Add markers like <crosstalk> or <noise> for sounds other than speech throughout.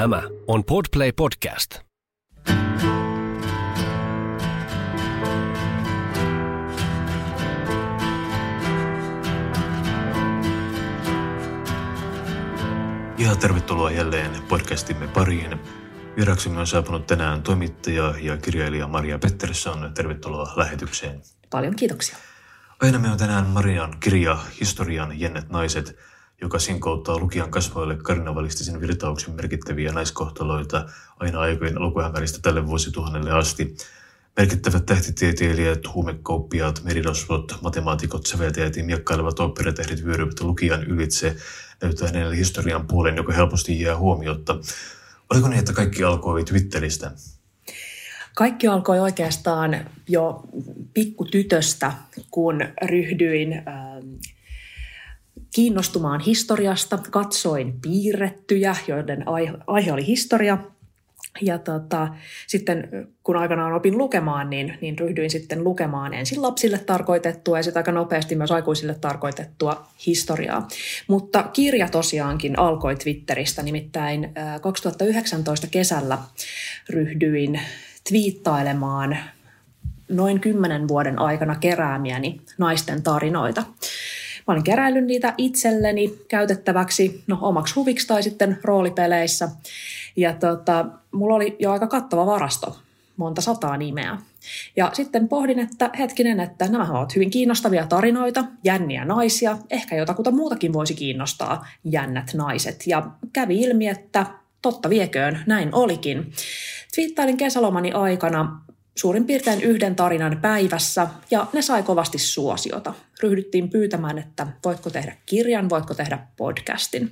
Tämä on Podplay Podcast. Ja tervetuloa jälleen podcastimme pariin. Vieraksemme on saapunut tänään toimittaja ja kirjailija Maria Pettersson. Tervetuloa lähetykseen. Paljon kiitoksia. Aiheemme on tänään Marian kirja Historian jännet naiset, joka sinkouttaa lukijan kasvoille karnavalistisen virtauksen merkittäviä naiskohtaloita aina aikojen alkuhämäristä tälle vuosituhannelle asti. Merkittävät tähtitieteilijät, huumekauppiaat, merirosvot, matemaatikot, säveltäjät ja miekkailevat oopperatähdit vyöryvät lukijan ylitse näyttää hänelle historian puolen, joka helposti jää huomiotta. Oliko niin, että kaikki alkoi Twitteristä? Kaikki alkoi oikeastaan jo pikkutytöstä, kun ryhdyin äh, kiinnostumaan historiasta. Katsoin piirrettyjä, joiden aihe, oli historia. Ja tota, sitten kun aikanaan opin lukemaan, niin, niin ryhdyin sitten lukemaan ensin lapsille tarkoitettua ja sitten aika nopeasti myös aikuisille tarkoitettua historiaa. Mutta kirja tosiaankin alkoi Twitteristä, nimittäin 2019 kesällä ryhdyin twiittailemaan noin kymmenen vuoden aikana keräämiäni naisten tarinoita. Mä olin keräillyt niitä itselleni käytettäväksi no, omaksi huviksi tai sitten roolipeleissä. Ja tota, mulla oli jo aika kattava varasto, monta sataa nimeä. Ja sitten pohdin, että hetkinen, että nämä ovat hyvin kiinnostavia tarinoita, jänniä naisia, ehkä jotakuta muutakin voisi kiinnostaa jännät naiset. Ja kävi ilmi, että totta vieköön, näin olikin. Twiittailin kesälomani aikana suurin piirtein yhden tarinan päivässä ja ne sai kovasti suosiota. Ryhdyttiin pyytämään, että voitko tehdä kirjan, voitko tehdä podcastin.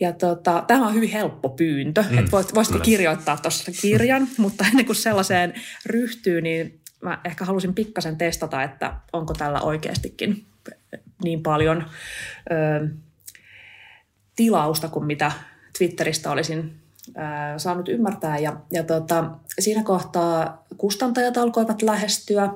Ja tota, tämä on hyvin helppo pyyntö, mm, että voit, voisitko kyllä. kirjoittaa tuossa kirjan, <laughs> mutta ennen kuin sellaiseen ryhtyy, niin mä ehkä halusin pikkasen testata, että onko tällä oikeastikin niin paljon ö, tilausta kuin mitä Twitteristä olisin saanut ymmärtää. Ja, ja tota, siinä kohtaa kustantajat alkoivat lähestyä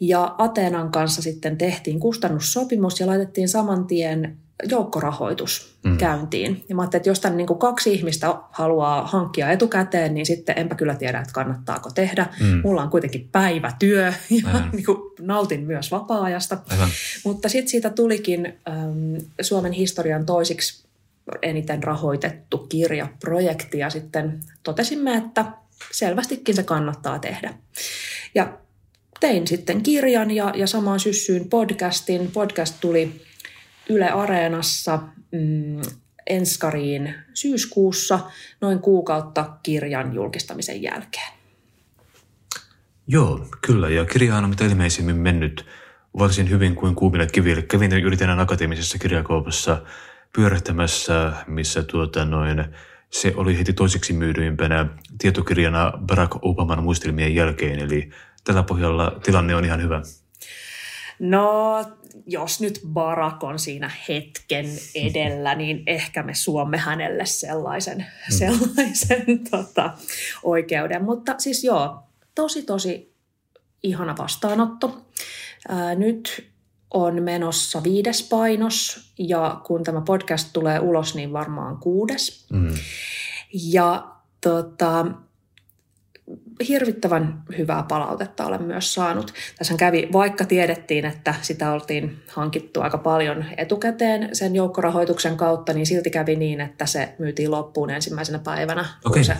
ja Ateenan kanssa sitten tehtiin kustannussopimus ja laitettiin saman tien joukkorahoitus mm. käyntiin. Ja mä ajattelin, että jos tämän niin kuin kaksi ihmistä haluaa hankkia etukäteen, niin sitten enpä kyllä tiedä, että kannattaako tehdä. Mm. Mulla on kuitenkin päivätyö ja <laughs> niin kuin nautin myös vapaa-ajasta. Aivan. Mutta sitten siitä tulikin äm, Suomen historian toisiksi eniten rahoitettu kirjaprojekti ja sitten totesimme, että selvästikin se kannattaa tehdä. Ja tein sitten kirjan ja, ja samaan syssyyn podcastin. Podcast tuli Yle Areenassa mm, Enskariin syyskuussa noin kuukautta kirjan julkistamisen jälkeen. Joo, kyllä. Ja kirja on mitä ilmeisimmin mennyt varsin hyvin kuin kuumille kiville. Kävin Ylitänän akateemisessa kirjakoupassa pyörähtämässä, missä tuota noin, se oli heti toiseksi myydyimpänä tietokirjana Barack Obaman muistelmien jälkeen, eli tällä pohjalla tilanne on ihan hyvä. No, jos nyt Barack on siinä hetken edellä, niin ehkä me suomme hänelle sellaisen, mm. sellaisen tota, oikeuden. Mutta siis joo, tosi tosi ihana vastaanotto. Ää, nyt on menossa viides painos ja kun tämä podcast tulee ulos, niin varmaan kuudes. Mm. Ja tota, hirvittävän hyvää palautetta olen myös saanut. Tässä kävi, vaikka tiedettiin, että sitä oltiin hankittu aika paljon etukäteen sen joukkorahoituksen kautta, niin silti kävi niin, että se myytiin loppuun ensimmäisenä päivänä, okay. kun se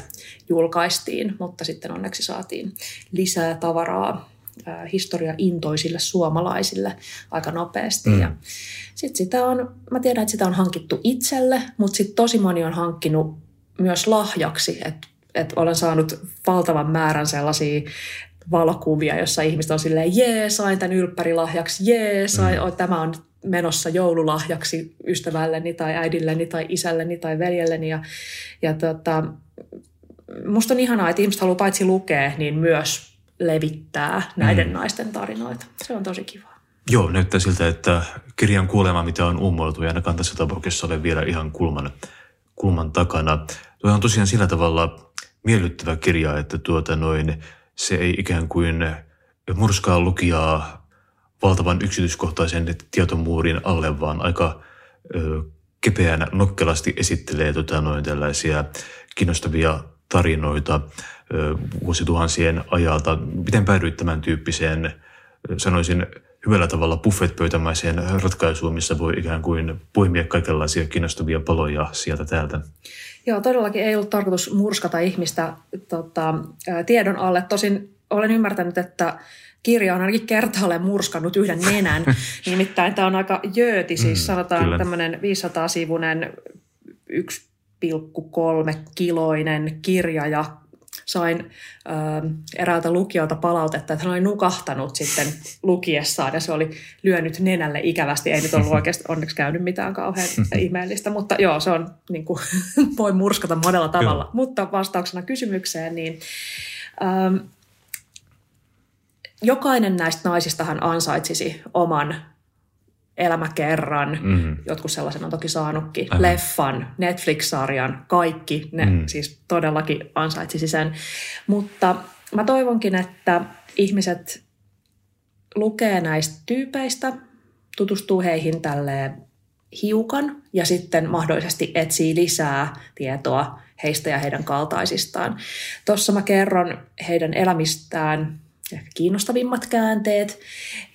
julkaistiin. Mutta sitten onneksi saatiin lisää tavaraa historia-intoisille suomalaisille aika nopeasti. Mm. Ja sit sitä on, mä tiedän, että sitä on hankittu itselle, mutta sitten tosi moni on hankkinut myös lahjaksi, että et olen saanut valtavan määrän sellaisia valokuvia, jossa ihmiset on silleen, jee, sain tämän ylppärilahjaksi, jee, sain, mm. tämä on menossa joululahjaksi ystävälleni tai äidilleni tai isälleni tai veljelleni. Ja, ja tota, musta on ihanaa, että ihmiset haluaa paitsi lukea, niin myös levittää näiden mm. naisten tarinoita. Se on tosi kiva. Joo, näyttää siltä, että kirjan kuolema, mitä on ummoiltu, ja ainakaan tässä tapauksessa ole vielä ihan kulman, kulman takana. Tuo on tosiaan sillä tavalla miellyttävä kirja, että tuota noin, se ei ikään kuin murskaa lukijaa valtavan yksityiskohtaisen tietomuurin alle, vaan aika ö, kepeän nokkelasti esittelee tota, noin tällaisia kiinnostavia tarinoita vuosituhansien ajalta. Miten päädyit tämän tyyppiseen, sanoisin, hyvällä tavalla buffet-pöytämäiseen ratkaisuun, missä voi ikään kuin poimia kaikenlaisia kiinnostavia paloja sieltä täältä? Joo, todellakin ei ollut tarkoitus murskata ihmistä tota, tiedon alle. Tosin olen ymmärtänyt, että kirja on ainakin kertaalleen murskannut yhden nenän. <laughs> Nimittäin tämä on aika jööti, siis mm, sanotaan tämmöinen 500-sivunen 1,3 kiloinen kirja ja sain ö, eräältä lukijalta palautetta, että hän oli nukahtanut sitten lukiessaan ja se oli lyönyt nenälle ikävästi. Ei nyt ollut oikeasti onneksi käynyt mitään kauhean <laughs> ihmeellistä, mutta joo, se on niin kuin, <laughs> voi murskata monella tavalla. Kyllä. Mutta vastauksena kysymykseen, niin ö, jokainen näistä naisistahan ansaitsisi oman elämäkerran, mm-hmm. jotkut sellaisen on toki saanutkin, Aha. leffan, Netflix-sarjan, kaikki, ne mm. siis todellakin ansaitsisi sen. Mutta mä toivonkin, että ihmiset lukee näistä tyypeistä, tutustuu heihin tälle hiukan ja sitten mahdollisesti etsii lisää tietoa heistä ja heidän kaltaisistaan. Tuossa mä kerron heidän elämistään ehkä kiinnostavimmat käänteet.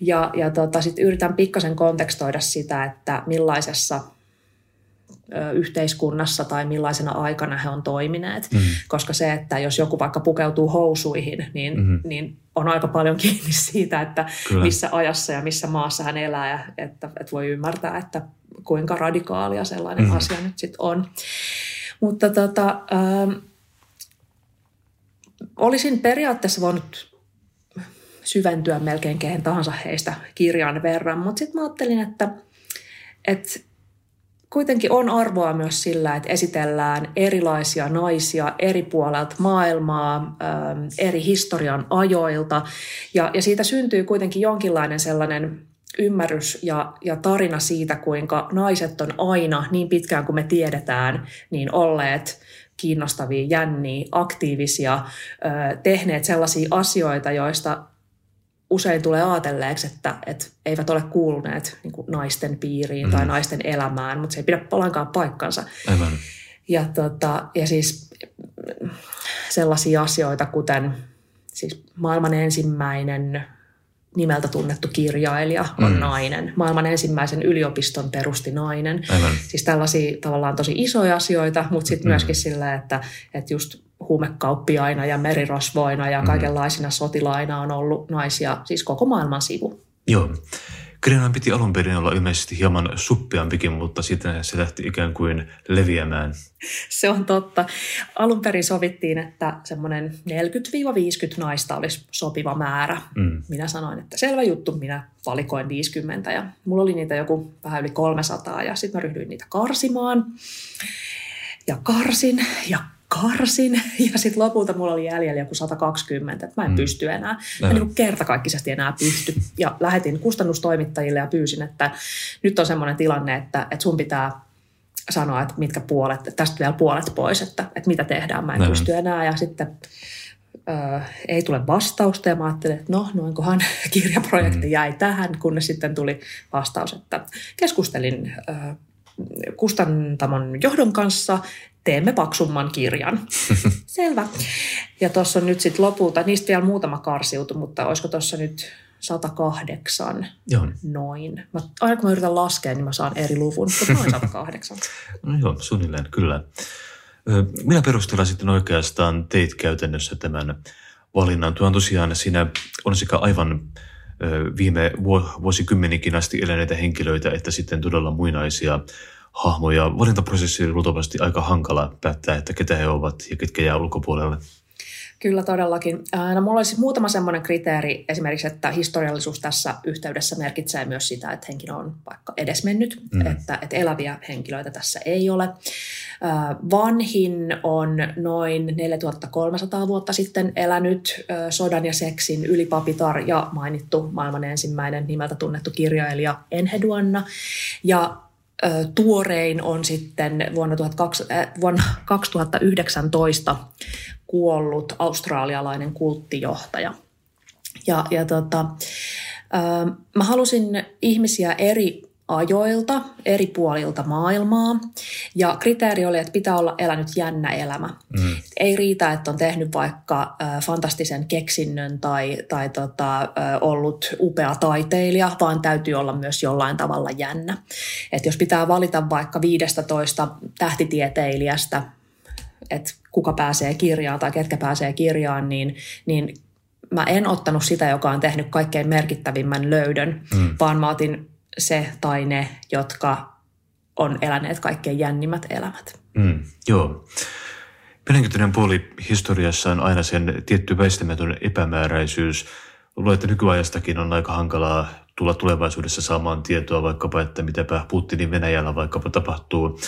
Ja, ja tota, sitten yritän pikkasen kontekstoida sitä, että millaisessa ö, yhteiskunnassa tai millaisena aikana he on toimineet. Mm. Koska se, että jos joku vaikka pukeutuu housuihin, niin, mm. niin on aika paljon kiinni siitä, että Kyllä. missä ajassa ja missä maassa hän elää. Ja että, että voi ymmärtää, että kuinka radikaalia sellainen mm. asia nyt sitten on. Mutta tota, ö, olisin periaatteessa voinut syventyä melkein kehen tahansa heistä kirjan verran. Mutta sitten mä ajattelin, että, että kuitenkin on arvoa myös sillä, että esitellään erilaisia naisia eri puolelta maailmaa, ähm, eri historian ajoilta. Ja, ja siitä syntyy kuitenkin jonkinlainen sellainen ymmärrys ja, ja tarina siitä, kuinka naiset on aina niin pitkään kuin me tiedetään, niin olleet kiinnostavia, jänniä, aktiivisia, tehneet sellaisia asioita, joista usein tulee ajatelleeksi, että, että eivät ole kuuluneet niin kuin naisten piiriin mm. tai naisten elämään, mutta se ei pidä palankaan paikkansa. Aivan. Ja, tota, ja siis sellaisia asioita, kuten siis maailman ensimmäinen nimeltä tunnettu kirjailija on mm. nainen. Maailman ensimmäisen yliopiston perusti nainen. Aivan. Siis tällaisia tavallaan tosi isoja asioita, mutta sitten mm. myöskin sillä, että, että just huumekauppiaina ja merirosvoina ja mm. kaikenlaisina sotilaina on ollut naisia, siis koko maailman sivu. Joo. Kirjanan piti alun perin olla ilmeisesti hieman suppeampikin, mutta sitten se lähti ikään kuin leviämään. Se on totta. Alun perin sovittiin, että semmoinen 40-50 naista olisi sopiva määrä. Mm. Minä sanoin, että selvä juttu, minä valikoin 50 ja mulla oli niitä joku vähän yli 300 ja sitten mä ryhdyin niitä karsimaan. Ja karsin ja karsin <laughs> ja sitten lopulta mulla oli jäljellä joku 120, että mä en mm. pysty enää. Mä en niin kertakaikkisesti enää pysty. Ja lähetin kustannustoimittajille ja pyysin, että nyt on semmoinen tilanne, että, että sun pitää sanoa, että mitkä puolet, että tästä vielä puolet pois, että, että mitä tehdään, mä en Näin. pysty enää. Ja sitten ö, ei tule vastausta ja mä ajattelin, että no noinkohan <laughs> kirjaprojekti mm. jäi tähän, kunnes sitten tuli vastaus, että keskustelin ö, kustantamon johdon kanssa teemme paksumman kirjan. <laughs> Selvä. Ja tuossa on nyt sitten lopulta, niistä vielä muutama karsiutu, mutta olisiko tuossa nyt 108 joo. noin. Mä, aina kun mä yritän laskea, niin mä saan eri luvun, mutta noin 108. <laughs> no joo, suunnilleen, kyllä. Minä perusteella sitten oikeastaan teit käytännössä tämän valinnan? Tuo on tosiaan siinä on sekä aivan viime vuosikymmenikin asti eläneitä henkilöitä, että sitten todella muinaisia hahmoja. Valintaprosessi on luultavasti aika hankala päättää, että ketä he ovat ja ketkä jää ulkopuolelle. Kyllä todellakin. No, mulla olisi muutama semmoinen kriteeri, esimerkiksi, että historiallisuus tässä yhteydessä merkitsee myös sitä, että henkilö on vaikka edesmennyt, mm. että, että eläviä henkilöitä tässä ei ole. Vanhin on noin 4300 vuotta sitten elänyt sodan ja seksin ylipapitar ja mainittu maailman ensimmäinen nimeltä tunnettu kirjailija Enheduanna. Ja tuorein on sitten vuonna, 12, äh, vuonna 2019 kuollut australialainen kulttijohtaja. Ja, ja tota, mä halusin ihmisiä eri ajoilta eri puolilta maailmaa. Ja kriteeri oli, että pitää olla elänyt jännä elämä. Mm. Ei riitä, että on tehnyt vaikka äh, fantastisen keksinnön tai, tai tota, äh, ollut upea taiteilija, vaan täytyy olla myös jollain tavalla jännä. Et jos pitää valita vaikka 15 tähtitieteilijästä, että kuka pääsee kirjaan tai ketkä pääsee kirjaan, niin, niin mä en ottanut sitä, joka on tehnyt kaikkein merkittävimmän löydön, mm. vaan mä otin se tai ne, jotka on eläneet kaikkein jännimmät elämät. Mm, joo. Mielenkiintoinen puoli historiassa on aina sen tietty väistämätön epämääräisyys. Luulen, että nykyajastakin on aika hankalaa tulla tulevaisuudessa saamaan tietoa vaikkapa, että mitäpä Putinin Venäjällä vaikkapa tapahtuu.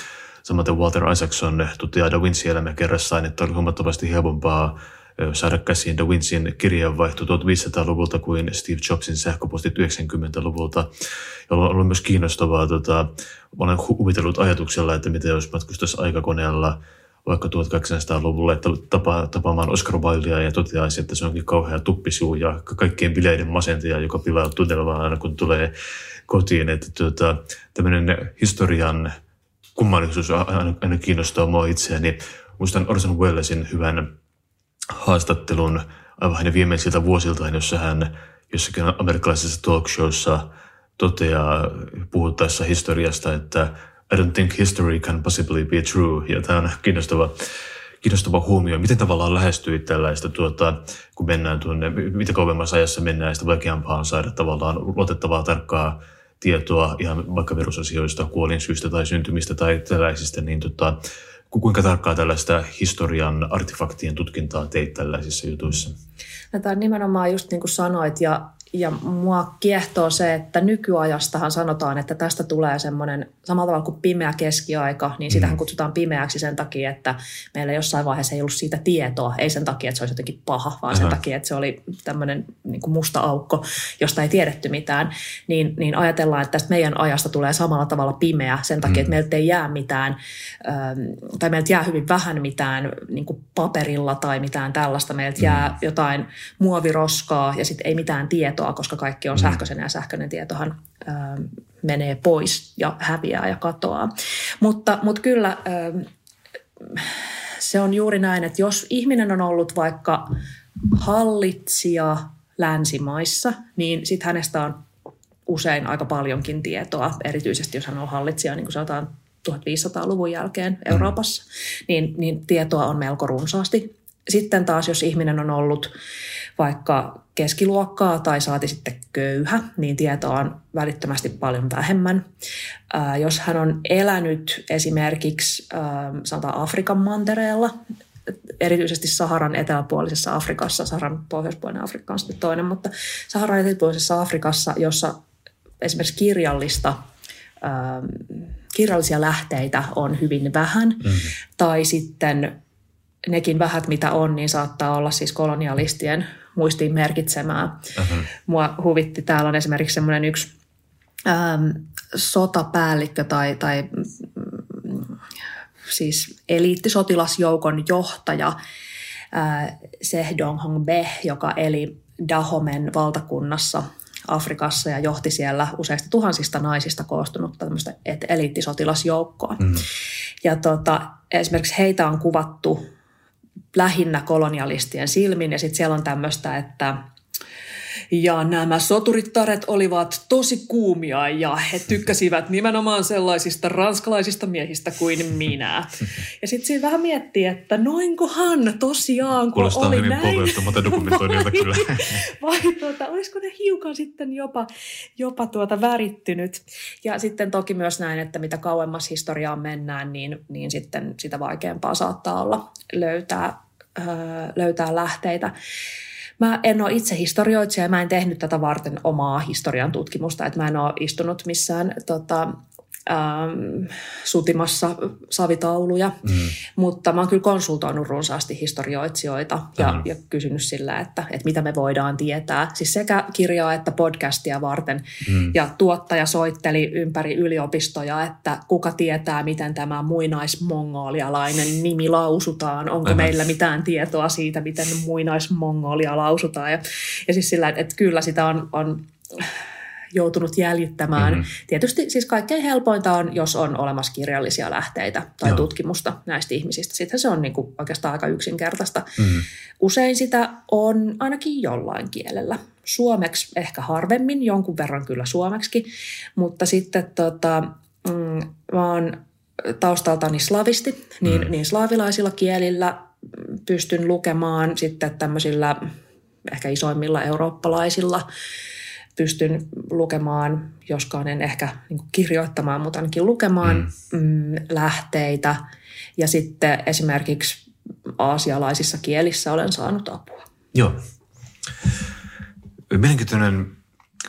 Samaten Walter Isaacson toteaa Da Vinci elämäkerrassaan, että oli huomattavasti helpompaa saada käsiin Da Vincin kirjeenvaihto 1500-luvulta kuin Steve Jobsin sähköpostit 90-luvulta. Ja on ollut myös kiinnostavaa, tota, olen huvitellut ajatuksella, että mitä jos matkustaisi aikakoneella vaikka 1800-luvulla, että tapa, tapaamaan Oscar Wildea ja toteaisi, että se onkin kauhea tuppisuu ja kaikkien bileiden masentaja, joka pilaa tunnelmaa aina kun tulee kotiin. Että tuota, tämmöinen historian kummallisuus aina, aina kiinnostaa mua itseäni. Muistan Orson Wellesin hyvän haastattelun aivan hänen viimeisiltä vuosiltaan, jossa hän jossakin amerikkalaisessa talk showssa toteaa puhuttaessa historiasta, että I don't think history can possibly be true. Ja tämä on kiinnostava, kiinnostava huomio. Miten tavallaan lähestyy tällaista, tuota, kun mennään tuonne, mitä kauemmassa ajassa mennään, sitä vaikeampaa on saada tavallaan luotettavaa, tarkkaa tietoa ihan vaikka virusasioista, kuolinsyystä tai syntymistä tai tällaisista, niin tota, kuinka tarkkaa tällaista historian artefaktien tutkintaa teit tällaisissa jutuissa? No, tämä on nimenomaan just niin kuin sanoit, ja ja mua kiehtoo se, että nykyajastahan sanotaan, että tästä tulee semmoinen, samalla tavalla kuin pimeä keskiaika, niin sitähän mm. kutsutaan pimeäksi sen takia, että meillä jossain vaiheessa ei ollut siitä tietoa. Ei sen takia, että se olisi jotenkin paha, vaan Aha. sen takia, että se oli tämmöinen niin kuin musta aukko, josta ei tiedetty mitään. Niin, niin ajatellaan, että tästä meidän ajasta tulee samalla tavalla pimeä sen takia, mm. että meiltä ei jää mitään, tai meiltä jää hyvin vähän mitään niin kuin paperilla tai mitään tällaista. Meiltä mm. jää jotain muoviroskaa ja sitten ei mitään tietoa tietoa, koska kaikki on mm. sähköisen ja sähköinen tietohan ö, menee pois ja häviää ja katoaa. Mutta, mutta kyllä ö, se on juuri näin, että jos ihminen on ollut vaikka hallitsija länsimaissa, niin sitten hänestä on usein aika paljonkin tietoa, erityisesti jos hän on hallitsija, niin kuin sanotaan 1500-luvun jälkeen mm. Euroopassa, niin, niin tietoa on melko runsaasti. Sitten taas, jos ihminen on ollut vaikka keskiluokkaa tai saati sitten köyhä, niin tietoa on välittömästi paljon vähemmän. Ää, jos hän on elänyt esimerkiksi ää, sanotaan Afrikan mantereella, erityisesti Saharan eteläpuolisessa Afrikassa, Saharan pohjoispuolinen Afrikka on sitten toinen, mutta Saharan eteläpuolisessa Afrikassa, jossa esimerkiksi kirjallista ää, kirjallisia lähteitä on hyvin vähän, mm-hmm. tai sitten nekin vähät mitä on, niin saattaa olla siis kolonialistien muistiin merkitsemää. Uh-huh. Mua huvitti, täällä on esimerkiksi semmoinen yksi ähm, sotapäällikkö tai, tai mm, siis eliittisotilasjoukon johtaja äh, Sehdong Hongbe, joka eli Dahomen valtakunnassa Afrikassa ja johti siellä useista tuhansista naisista koostunutta tämmöistä eliittisotilasjoukkoa. Mm. Ja tota, esimerkiksi heitä on kuvattu lähinnä kolonialistien silmin. Ja sitten siellä on tämmöistä, että ja nämä soturittaret olivat tosi kuumia ja he tykkäsivät nimenomaan sellaisista ranskalaisista miehistä kuin minä. Ja sitten siinä vähän miettii, että noinkohan tosiaan, kun Kuulostaa oli hyvin näin. mutta dokumentoinnilta <laughs> kyllä. Vai tuota, olisiko ne hiukan sitten jopa, jopa tuota värittynyt. Ja sitten toki myös näin, että mitä kauemmas historiaan mennään, niin, niin sitten sitä vaikeampaa saattaa olla löytää löytää lähteitä. Mä en ole itse historioitsija ja mä en tehnyt tätä varten omaa historian tutkimusta, että mä en ole istunut missään tota, ähm, sutimassa savitauluja, mm. mutta mä oon kyllä konsultoinut runsaasti historioitsijoita ja, mm. ja kysynyt sillä, että, että mitä me voidaan tietää. Siis sekä kirjaa että podcastia varten. Mm. Ja tuottaja soitteli ympäri yliopistoja, että kuka tietää, miten tämä muinaismongolialainen nimi lausutaan. Onko mm. meillä mitään tietoa siitä, miten muinaismongolia lausutaan. Ja, ja siis sillä, että, että kyllä sitä on, on joutunut jäljittämään. Mm-hmm. Tietysti siis kaikkein helpointa on, jos on olemassa kirjallisia lähteitä tai Joo. tutkimusta näistä ihmisistä. Sitten se on niin kuin oikeastaan aika yksinkertaista. Mm-hmm. Usein sitä on ainakin jollain kielellä. Suomeksi ehkä harvemmin, jonkun verran kyllä suomeksi, mutta sitten tota, mm, mä oon taustaltani slavisti, niin, mm. niin slaavilaisilla kielillä pystyn lukemaan sitten tämmöisillä ehkä isoimmilla eurooppalaisilla pystyn lukemaan, joskaan en ehkä niin kirjoittamaan, mutta ainakin lukemaan mm. Mm, lähteitä. Ja sitten esimerkiksi aasialaisissa kielissä olen saanut apua. Joo. Mielenkiintoinen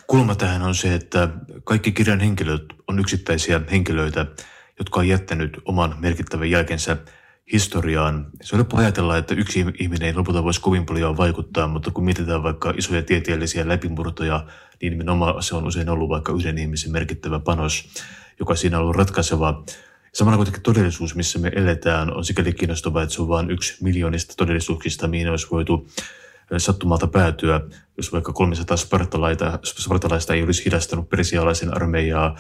kulma tähän on se, että kaikki kirjan henkilöt on yksittäisiä henkilöitä, jotka on jättänyt oman merkittävän jälkensä historiaan. Se on helppo ajatella, että yksi ihminen ei lopulta voisi kovin paljon vaikuttaa, mutta kun mietitään vaikka isoja tieteellisiä läpimurtoja, niin nimenomaan se on usein ollut vaikka yhden ihmisen merkittävä panos, joka siinä on ollut ratkaiseva. Samalla kuitenkin todellisuus, missä me eletään, on sikäli kiinnostavaa, että se on vain yksi miljoonista todellisuuksista, mihin olisi voitu sattumalta päätyä, jos vaikka 300 spartalaista, ei olisi hidastanut persialaisen armeijaa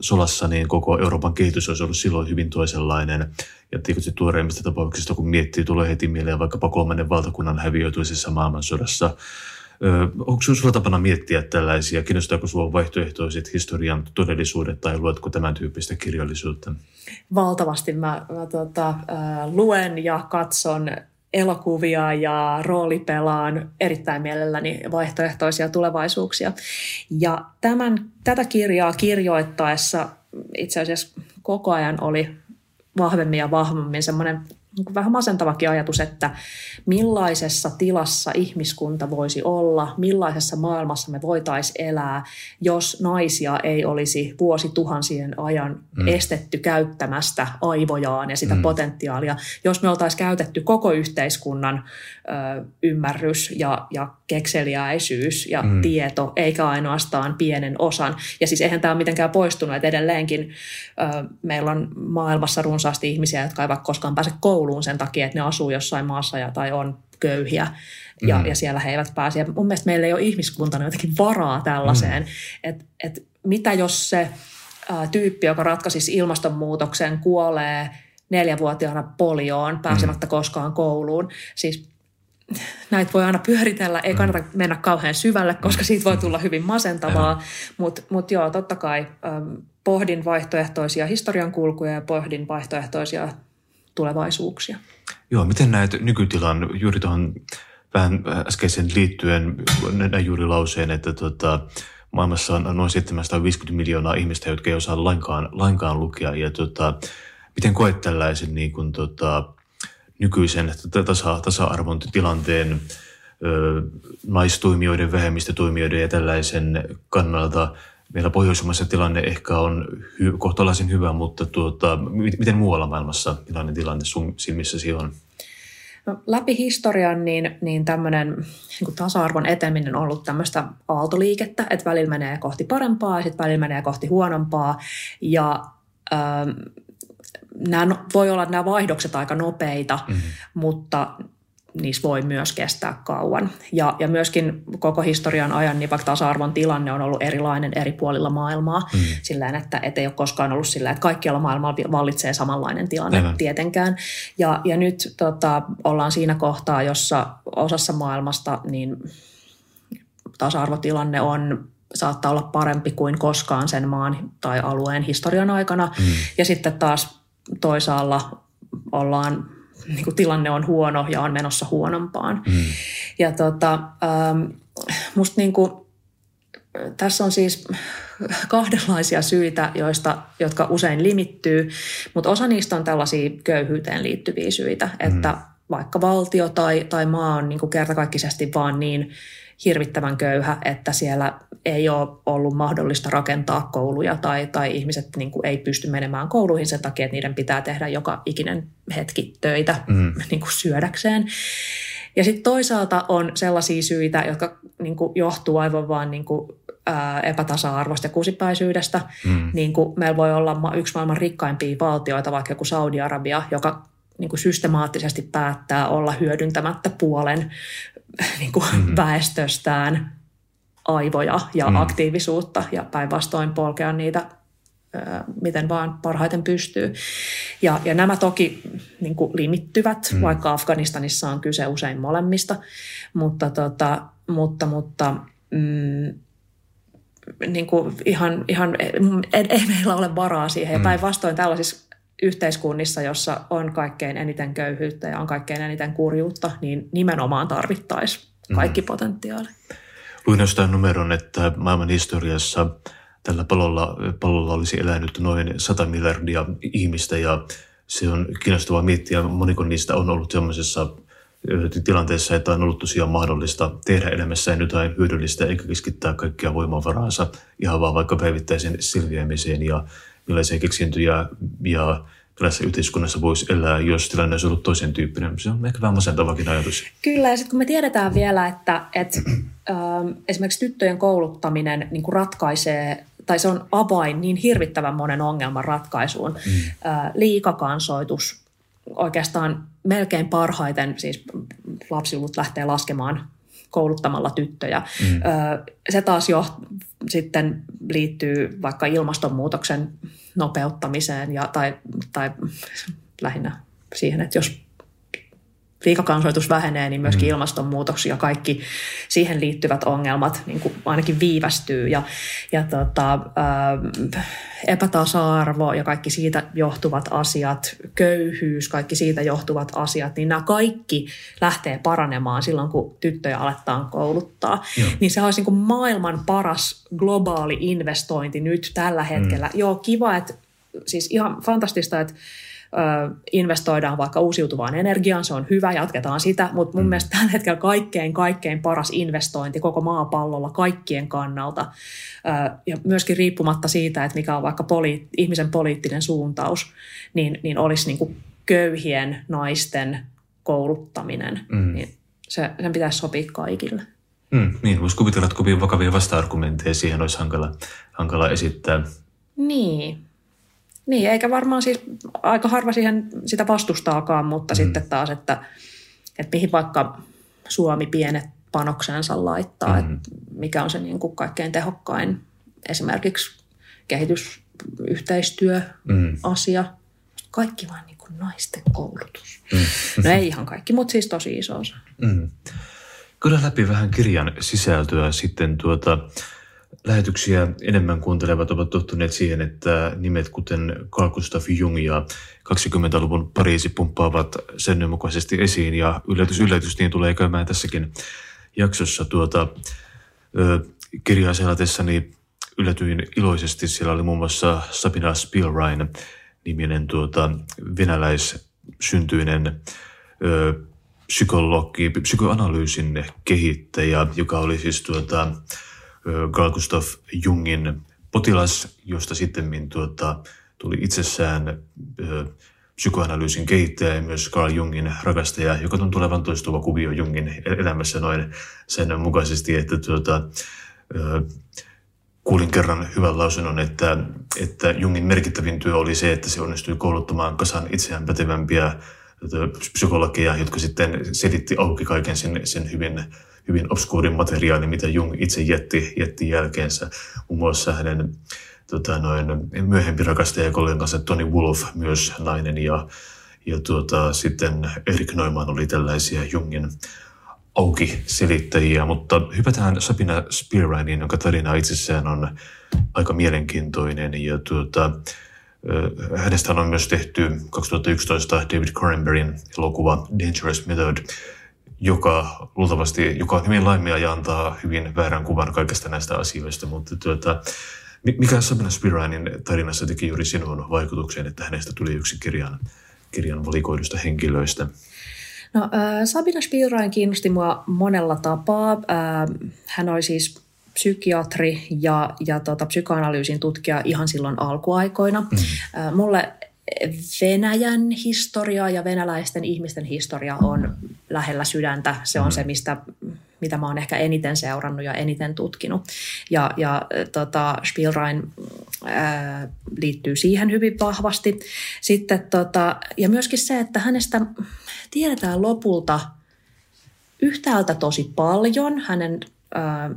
solassa, niin koko Euroopan kehitys olisi ollut silloin hyvin toisenlainen. Ja tietysti tuoreimmista tapauksista, kun miettii, tulee heti mieleen vaikkapa kolmannen valtakunnan häviöityisessä maailmansodassa. Onko sinulla tapana miettiä tällaisia? Kiinnostaako sinua vaihtoehtoiset historian todellisuudet tai luetko tämän tyyppistä kirjallisuutta? Valtavasti mä, mä tota, luen ja katson elokuvia ja roolipelaan erittäin mielelläni vaihtoehtoisia tulevaisuuksia. Ja tämän, tätä kirjaa kirjoittaessa itse asiassa koko ajan oli vahvemmin ja vahvemmin semmoinen vähän masentavakin ajatus, että millaisessa tilassa ihmiskunta voisi olla, millaisessa maailmassa me voitaisiin elää, jos naisia ei olisi vuosituhansien ajan mm. estetty käyttämästä aivojaan ja sitä mm. potentiaalia. Jos me oltaisiin käytetty koko yhteiskunnan ö, ymmärrys ja, ja kekseliäisyys ja mm. tieto, eikä ainoastaan pienen osan. Ja siis eihän tämä ole mitenkään poistunut, että edelleenkin ö, meillä on maailmassa runsaasti ihmisiä, jotka eivät koskaan pääse kouluun sen takia, että ne asuu jossain maassa ja, tai on köyhiä ja, mm. ja siellä he eivät pääse. Ja mun mielestä meillä ei ole ihmiskuntana jotenkin varaa tällaiseen, mm. että et mitä jos se ä, tyyppi, joka ratkaisisi ilmastonmuutoksen, kuolee neljävuotiaana polioon pääsemättä mm. koskaan kouluun. Siis näitä voi aina pyöritellä, ei kannata mennä kauhean syvälle, koska siitä voi tulla hyvin masentavaa, mutta mut joo, totta kai pohdin vaihtoehtoisia historian kulkuja ja pohdin vaihtoehtoisia tulevaisuuksia. Joo, miten näet nykytilan juuri tuohon vähän äskeisen liittyen, näin juuri lauseen, että tota, maailmassa on noin 750 miljoonaa ihmistä, jotka ei osaa lainkaan, lainkaan lukea. Ja tota, miten koet tällaisen niin kuin, tota, nykyisen tasa, tasa-arvon tilanteen ö, naistoimijoiden, vähemmistötoimijoiden ja tällaisen kannalta. Meillä pohjoisemmassa tilanne ehkä on hy, kohtalaisen hyvä, mutta tuota, miten muualla maailmassa millainen tilanne sun silmissäsi on? No, läpi historian niin, niin tämmöinen niin tasa-arvon eteminen on ollut tämmöistä aaltoliikettä, että välillä menee kohti parempaa ja sitten välillä menee kohti huonompaa. Ja ähm, nämä no, voi olla nämä vaihdokset aika nopeita, mm-hmm. mutta niissä voi myös kestää kauan. Ja, ja myöskin koko historian ajan, niin vaikka tasa-arvon tilanne on ollut erilainen eri puolilla maailmaa, mm. sillä että et ei ole koskaan ollut sillä, että kaikkialla maailmalla vallitsee samanlainen tilanne Aivan. tietenkään. Ja, ja nyt tota, ollaan siinä kohtaa, jossa osassa maailmasta niin tasa-arvotilanne on saattaa olla parempi kuin koskaan sen maan tai alueen historian aikana. Mm. Ja sitten taas toisaalla ollaan, niin kuin tilanne on huono ja on menossa huonompaan. Mm. Ja tota, ähm, musta niin kuin, tässä on siis kahdenlaisia syitä, joista, jotka usein limittyy, mutta osa niistä on tällaisia köyhyyteen liittyviä syitä, mm. että vaikka valtio tai, tai maa on niin kuin kertakaikkisesti vaan niin hirvittävän köyhä, että siellä ei ole ollut mahdollista rakentaa kouluja tai, tai ihmiset niin kuin ei pysty menemään kouluihin sen takia, että niiden pitää tehdä joka ikinen hetki töitä mm. <laughs> niin kuin syödäkseen. Ja sitten toisaalta on sellaisia syitä, jotka niin kuin johtuu aivan vaan niin kuin, ää, epätasa-arvosta ja kusipäisyydestä. Mm. Niin kuin meillä voi olla yksi maailman rikkaimpia valtioita, vaikka joku Saudi-Arabia, joka niin kuin systemaattisesti päättää olla hyödyntämättä puolen <laughs> niin kuin mm-hmm. väestöstään aivoja ja mm. aktiivisuutta ja päinvastoin polkea niitä miten vaan parhaiten pystyy. Ja, ja nämä toki niin kuin limittyvät, mm. vaikka Afganistanissa on kyse usein molemmista, mutta, tota, mutta, mutta mm, niin kuin ihan, ihan ei, ei meillä ole varaa siihen. Ja mm. päinvastoin tällaisissa yhteiskunnissa, jossa on kaikkein eniten köyhyyttä ja on kaikkein eniten kurjuutta, niin nimenomaan tarvittaisiin kaikki mm. potentiaali. Luin jostain numeron, että maailman historiassa tällä pallolla, pallolla olisi elänyt noin 100 miljardia ihmistä ja se on kiinnostavaa miettiä. Moniko niistä on ollut sellaisessa tilanteessa, että on ollut tosiaan mahdollista tehdä elämässään jotain hyödyllistä eikä keskittää kaikkia voimavaraansa ihan vaan vaikka päivittäisen selviämiseen ja millaisia keksintöjä ja millaisessa yhteiskunnassa voisi elää, jos tilanne olisi ollut toisen tyyppinen. Se on ehkä vähän masentavakin ajatus. Kyllä, ja sitten kun me tiedetään vielä, että, että <clears throat> äh, esimerkiksi tyttöjen kouluttaminen niin kuin ratkaisee tai se on avain niin hirvittävän monen ongelman ratkaisuun. Mm. Äh, liikakansoitus, oikeastaan melkein parhaiten, siis lapsiluvut lähtee laskemaan kouluttamalla tyttöjä. Mm. Se taas jo sitten liittyy vaikka ilmastonmuutoksen nopeuttamiseen ja, tai, tai lähinnä siihen, että jos liikakansoitus vähenee, niin myöskin mm. ja kaikki siihen liittyvät ongelmat niin kuin ainakin viivästyy. Ja, ja tota, ää, epätasa-arvo ja kaikki siitä johtuvat asiat, köyhyys, kaikki siitä johtuvat asiat, niin nämä kaikki lähtee paranemaan silloin, kun tyttöjä aletaan kouluttaa. Joo. Niin se olisi niin kuin maailman paras globaali investointi nyt tällä hetkellä. Mm. Joo, kiva, että siis ihan fantastista, että investoidaan vaikka uusiutuvaan energiaan, se on hyvä, jatketaan sitä, mutta mun mm. mielestä tällä hetkellä kaikkein, kaikkein paras investointi koko maapallolla kaikkien kannalta ja myöskin riippumatta siitä, että mikä on vaikka poli- ihmisen poliittinen suuntaus, niin, niin olisi niin kuin köyhien naisten kouluttaminen, mm. niin se, sen pitäisi sopia kaikille. Mm, niin, voisi kuvitella, että kovin vakavia vasta-argumentteja siihen olisi hankala, hankala esittää. Niin, niin, eikä varmaan siis aika harva siihen sitä vastustaakaan, mutta mm. sitten taas, että, että mihin vaikka Suomi pienet panoksensa laittaa, mm. että mikä on se niin kuin kaikkein tehokkain esimerkiksi kehitysyhteistyöasia. Mm. Kaikki vaan niin kuin naisten koulutus. Mm. No ei ihan kaikki, mutta siis tosi iso osa. Mm. Kyllä läpi vähän kirjan sisältöä sitten tuota, lähetyksiä enemmän kuuntelevat ovat tottuneet siihen, että nimet kuten Carl Gustav Jung ja 20-luvun Pariisi pumppaavat säännönmukaisesti esiin ja yllätys yllätys niin tulee käymään tässäkin jaksossa tuota, kirjaa selatessani yllätyin iloisesti. Siellä oli muun muassa Sabina Spielrein niminen tuota, venäläissyntyinen ö, psykologi, psykoanalyysin kehittäjä, joka oli siis tuota, Carl Gustav Jungin potilas, josta sitten tuota, tuli itsessään ö, psykoanalyysin kehittäjä ja myös Carl Jungin rakastaja, joka tuntuu olevan toistuva kuvio Jungin elämässä noin sen mukaisesti, että tuota, ö, kuulin kerran hyvän lausunnon, että, että Jungin merkittävin työ oli se, että se onnistui kouluttamaan kasan itseään pätevämpiä psykologeja, jotka sitten selitti auki kaiken sen, sen hyvin hyvin obskuurin materiaali, mitä Jung itse jätti, jätti jälkeensä. Muun muassa hänen tota, noin, myöhempi rakastajakollegan kanssa Tony Wolf, myös nainen, ja, ja tuota, sitten Erik Neumann oli tällaisia Jungin auki selittäjiä, mutta hypätään Sabina Spearrainin, jonka tarina itsessään on aika mielenkiintoinen. Ja tuota, hänestä on myös tehty 2011 David Cronenbergin elokuva Dangerous Method, joka luultavasti, joka on hyvin laimia ja antaa hyvin väärän kuvan kaikista näistä asioista, mutta tuota, mikä Sabina Spirainin tarinassa teki juuri sinun vaikutuksen, että hänestä tuli yksi kirjan, kirjan valikoidusta henkilöistä? No, äh, Sabina Spirain kiinnosti mua monella tapaa. Äh, hän oli siis psykiatri ja, ja tota, psykoanalyysin tutkija ihan silloin alkuaikoina. Mm. Äh, mulle Venäjän historia ja venäläisten ihmisten historia on lähellä sydäntä. Se on mm. se, mistä, mitä mä oon ehkä eniten seurannut ja eniten tutkinut. Ja, ja tota, Spielrein ää, liittyy siihen hyvin vahvasti. Sitten, tota, ja myöskin se, että hänestä tiedetään lopulta yhtäältä tosi paljon. Hänen ää,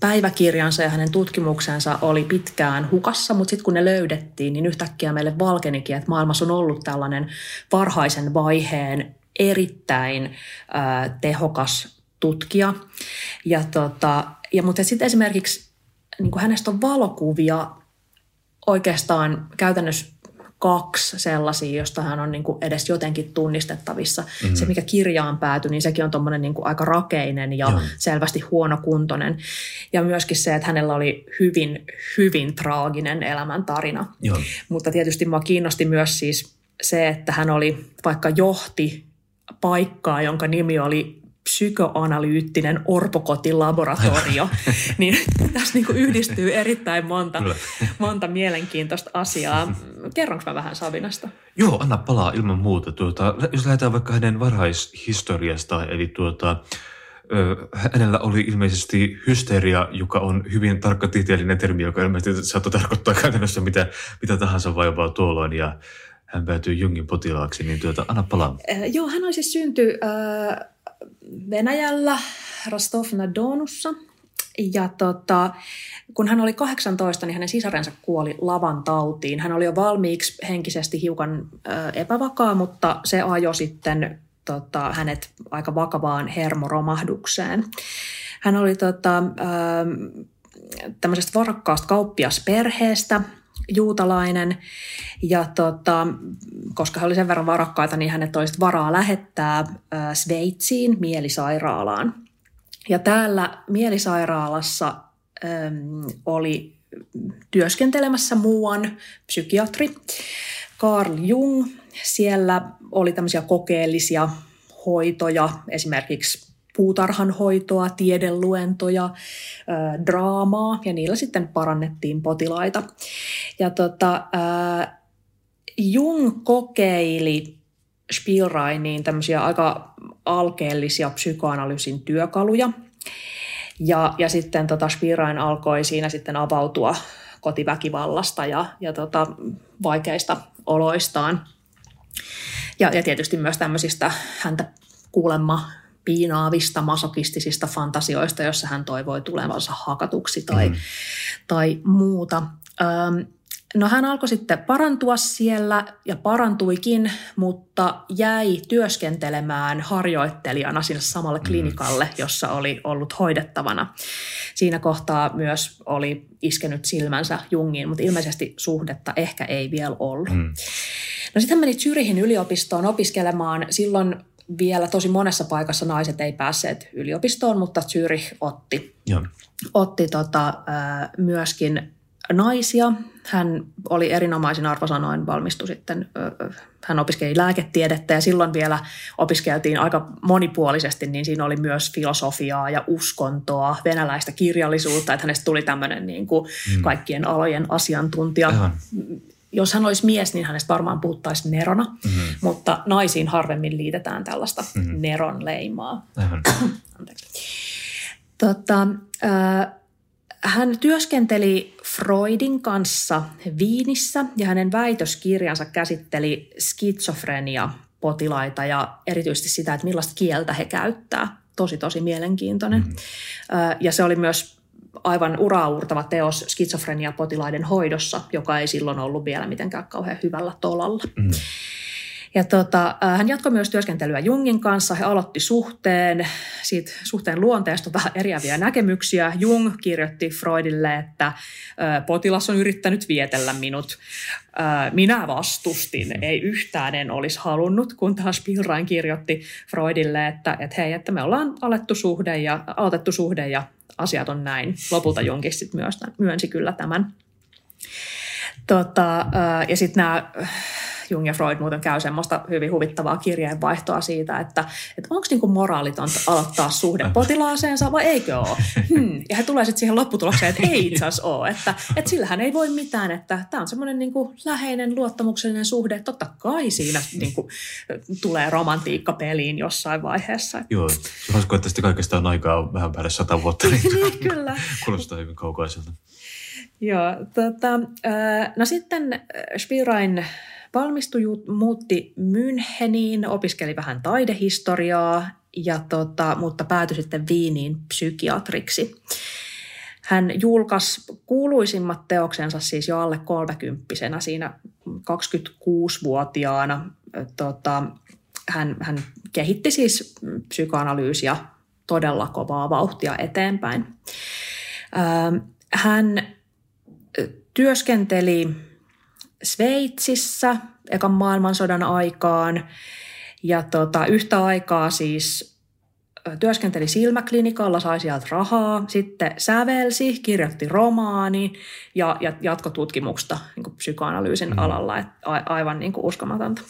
päiväkirjansa ja hänen tutkimuksensa oli pitkään hukassa, mutta sitten kun ne löydettiin, niin yhtäkkiä meille valkenikin, että maailmassa on ollut tällainen varhaisen vaiheen erittäin äh, tehokas tutkija. Ja, tota, ja mutta sitten esimerkiksi niin hänestä on valokuvia oikeastaan käytännössä kaksi sellaisia, josta hän on niin kuin edes jotenkin tunnistettavissa. Mm-hmm. Se, mikä kirjaan päätyi, niin sekin on tuommoinen niin aika rakeinen ja Joo. selvästi huonokuntoinen. Ja myöskin se, että hänellä oli hyvin, hyvin traaginen elämäntarina. Joo. Mutta tietysti mua kiinnosti myös siis se, että hän oli, vaikka johti paikkaa, jonka nimi oli psykoanalyyttinen orpokotilaboratorio, <laughs> niin tässä niin kuin yhdistyy erittäin monta, monta mielenkiintoista asiaa. Kerronko mä vähän Sabinasta? Joo, anna palaa ilman muuta. Tuota, jos lähdetään vaikka hänen varhaishistoriasta, eli tuota, hänellä oli ilmeisesti hysteria, joka on hyvin tarkka tieteellinen termi, joka ilmeisesti saattoi tarkoittaa käytännössä mitä, mitä tahansa vaivaa tuolloin. Ja hän päätyi Jungin potilaaksi, niin tuota, anna palaa. Äh, joo, hän olisi synty äh, Venäjällä Rostov-na-Donussa. Ja tota, kun hän oli 18, niin hänen sisarensa kuoli lavan tautiin. Hän oli jo valmiiksi henkisesti hiukan ö, epävakaa, mutta se ajoi sitten tota, hänet aika vakavaan hermoromahdukseen. Hän oli tota, ö, tämmöisestä varakkaasta kauppiasperheestä – juutalainen. Ja tota, koska he oli sen verran varakkaita, niin hänet olisi varaa lähettää äh, Sveitsiin mielisairaalaan. Ja täällä mielisairaalassa ähm, oli työskentelemässä muuan psykiatri Carl Jung. Siellä oli tämmöisiä kokeellisia hoitoja, esimerkiksi puutarhanhoitoa, tiedeluentoja, draamaa ja niillä sitten parannettiin potilaita. Ja tota, Jung kokeili Spielreiniin tämmöisiä aika alkeellisia psykoanalyysin työkaluja. Ja, ja sitten tota Spielrein alkoi siinä sitten avautua kotiväkivallasta ja, ja tota, vaikeista oloistaan. Ja, ja tietysti myös tämmöisistä häntä kuulemma piinaavista masokistisista fantasioista, jossa hän toivoi tulevansa hakatuksi tai, mm. tai muuta. Öm, no hän alkoi sitten parantua siellä ja parantuikin, mutta jäi työskentelemään harjoittelijana sinne samalle mm. klinikalle, jossa oli ollut hoidettavana. Siinä kohtaa myös oli iskenyt silmänsä Jungiin, mutta ilmeisesti suhdetta ehkä ei vielä ollut. Mm. No sitten hän meni Zyrihin yliopistoon opiskelemaan. Silloin vielä tosi monessa paikassa naiset ei päässeet yliopistoon, mutta Zürich otti, Joo. otti tota, myöskin naisia. Hän oli erinomaisin arvosanoin, valmistui sitten, hän opiskeli lääketiedettä ja silloin vielä opiskeltiin aika monipuolisesti, niin siinä oli myös filosofiaa ja uskontoa, venäläistä kirjallisuutta, että hänestä tuli tämmöinen niin kuin mm. kaikkien alojen asiantuntija. Ihan jos hän olisi mies, niin hänestä varmaan puhuttaisiin nerona, mm-hmm. mutta naisiin harvemmin liitetään tällaista mm-hmm. neron leimaa. <clears throat> Anteeksi. Tota, äh, hän työskenteli Freudin kanssa Viinissä ja hänen väitöskirjansa käsitteli skitsofrenia potilaita ja erityisesti sitä, että millaista kieltä he käyttää. Tosi, tosi mielenkiintoinen. Mm. Ja se oli myös aivan uraurtava teos skitsofrenia-potilaiden hoidossa, joka ei silloin ollut vielä mitenkään kauhean hyvällä tolalla. Mm. Ja tota, hän jatkoi myös työskentelyä Jungin kanssa. He aloitti suhteen, siitä suhteen luonteesta vähän eriäviä näkemyksiä. Jung kirjoitti Freudille, että potilas on yrittänyt vietellä minut. Minä vastustin, ei yhtään en olisi halunnut, kun taas Pilrain kirjoitti Freudille, että, että hei, että me ollaan alettu suhde ja, aloitettu suhde ja asiat on näin. Lopulta Jungkin sitten myös myönsi kyllä tämän. Tota, ja sitten nämä Jung ja Freud muuten käy semmoista hyvin huvittavaa kirjeenvaihtoa siitä, että, että onko niinku moraalitonta aloittaa suhde potilaaseensa vai eikö ole. Hmm. Ja he tulee sitten siihen lopputulokseen, että ei itse asiassa ole, että, että sillähän ei voi mitään, että tämä on semmoinen niinku läheinen luottamuksellinen suhde, totta kai siinä niinku tulee romantiikka peliin jossain vaiheessa. Joo, se hauska, että kaikesta on aikaa vähän päälle sata vuotta. Niin, kyllä. Kuulostaa hyvin kaukaiselta. Joo, tota, no sitten Spielrein valmistui, muutti Müncheniin, opiskeli vähän taidehistoriaa, ja tota, mutta päätyi sitten Viiniin psykiatriksi. Hän julkaisi kuuluisimmat teoksensa siis jo alle kolmekymppisenä siinä 26-vuotiaana. Tota, hän, hän kehitti siis psykoanalyysiä todella kovaa vauhtia eteenpäin. Hän työskenteli Sveitsissä ekan maailmansodan aikaan ja tota, yhtä aikaa siis työskenteli silmäklinikalla, sai sieltä rahaa, sitten sävelsi, kirjoitti romaani ja, ja jatkotutkimusta niin psykoanalyysin mm. alalla, että a, aivan niin kuin uskomatonta.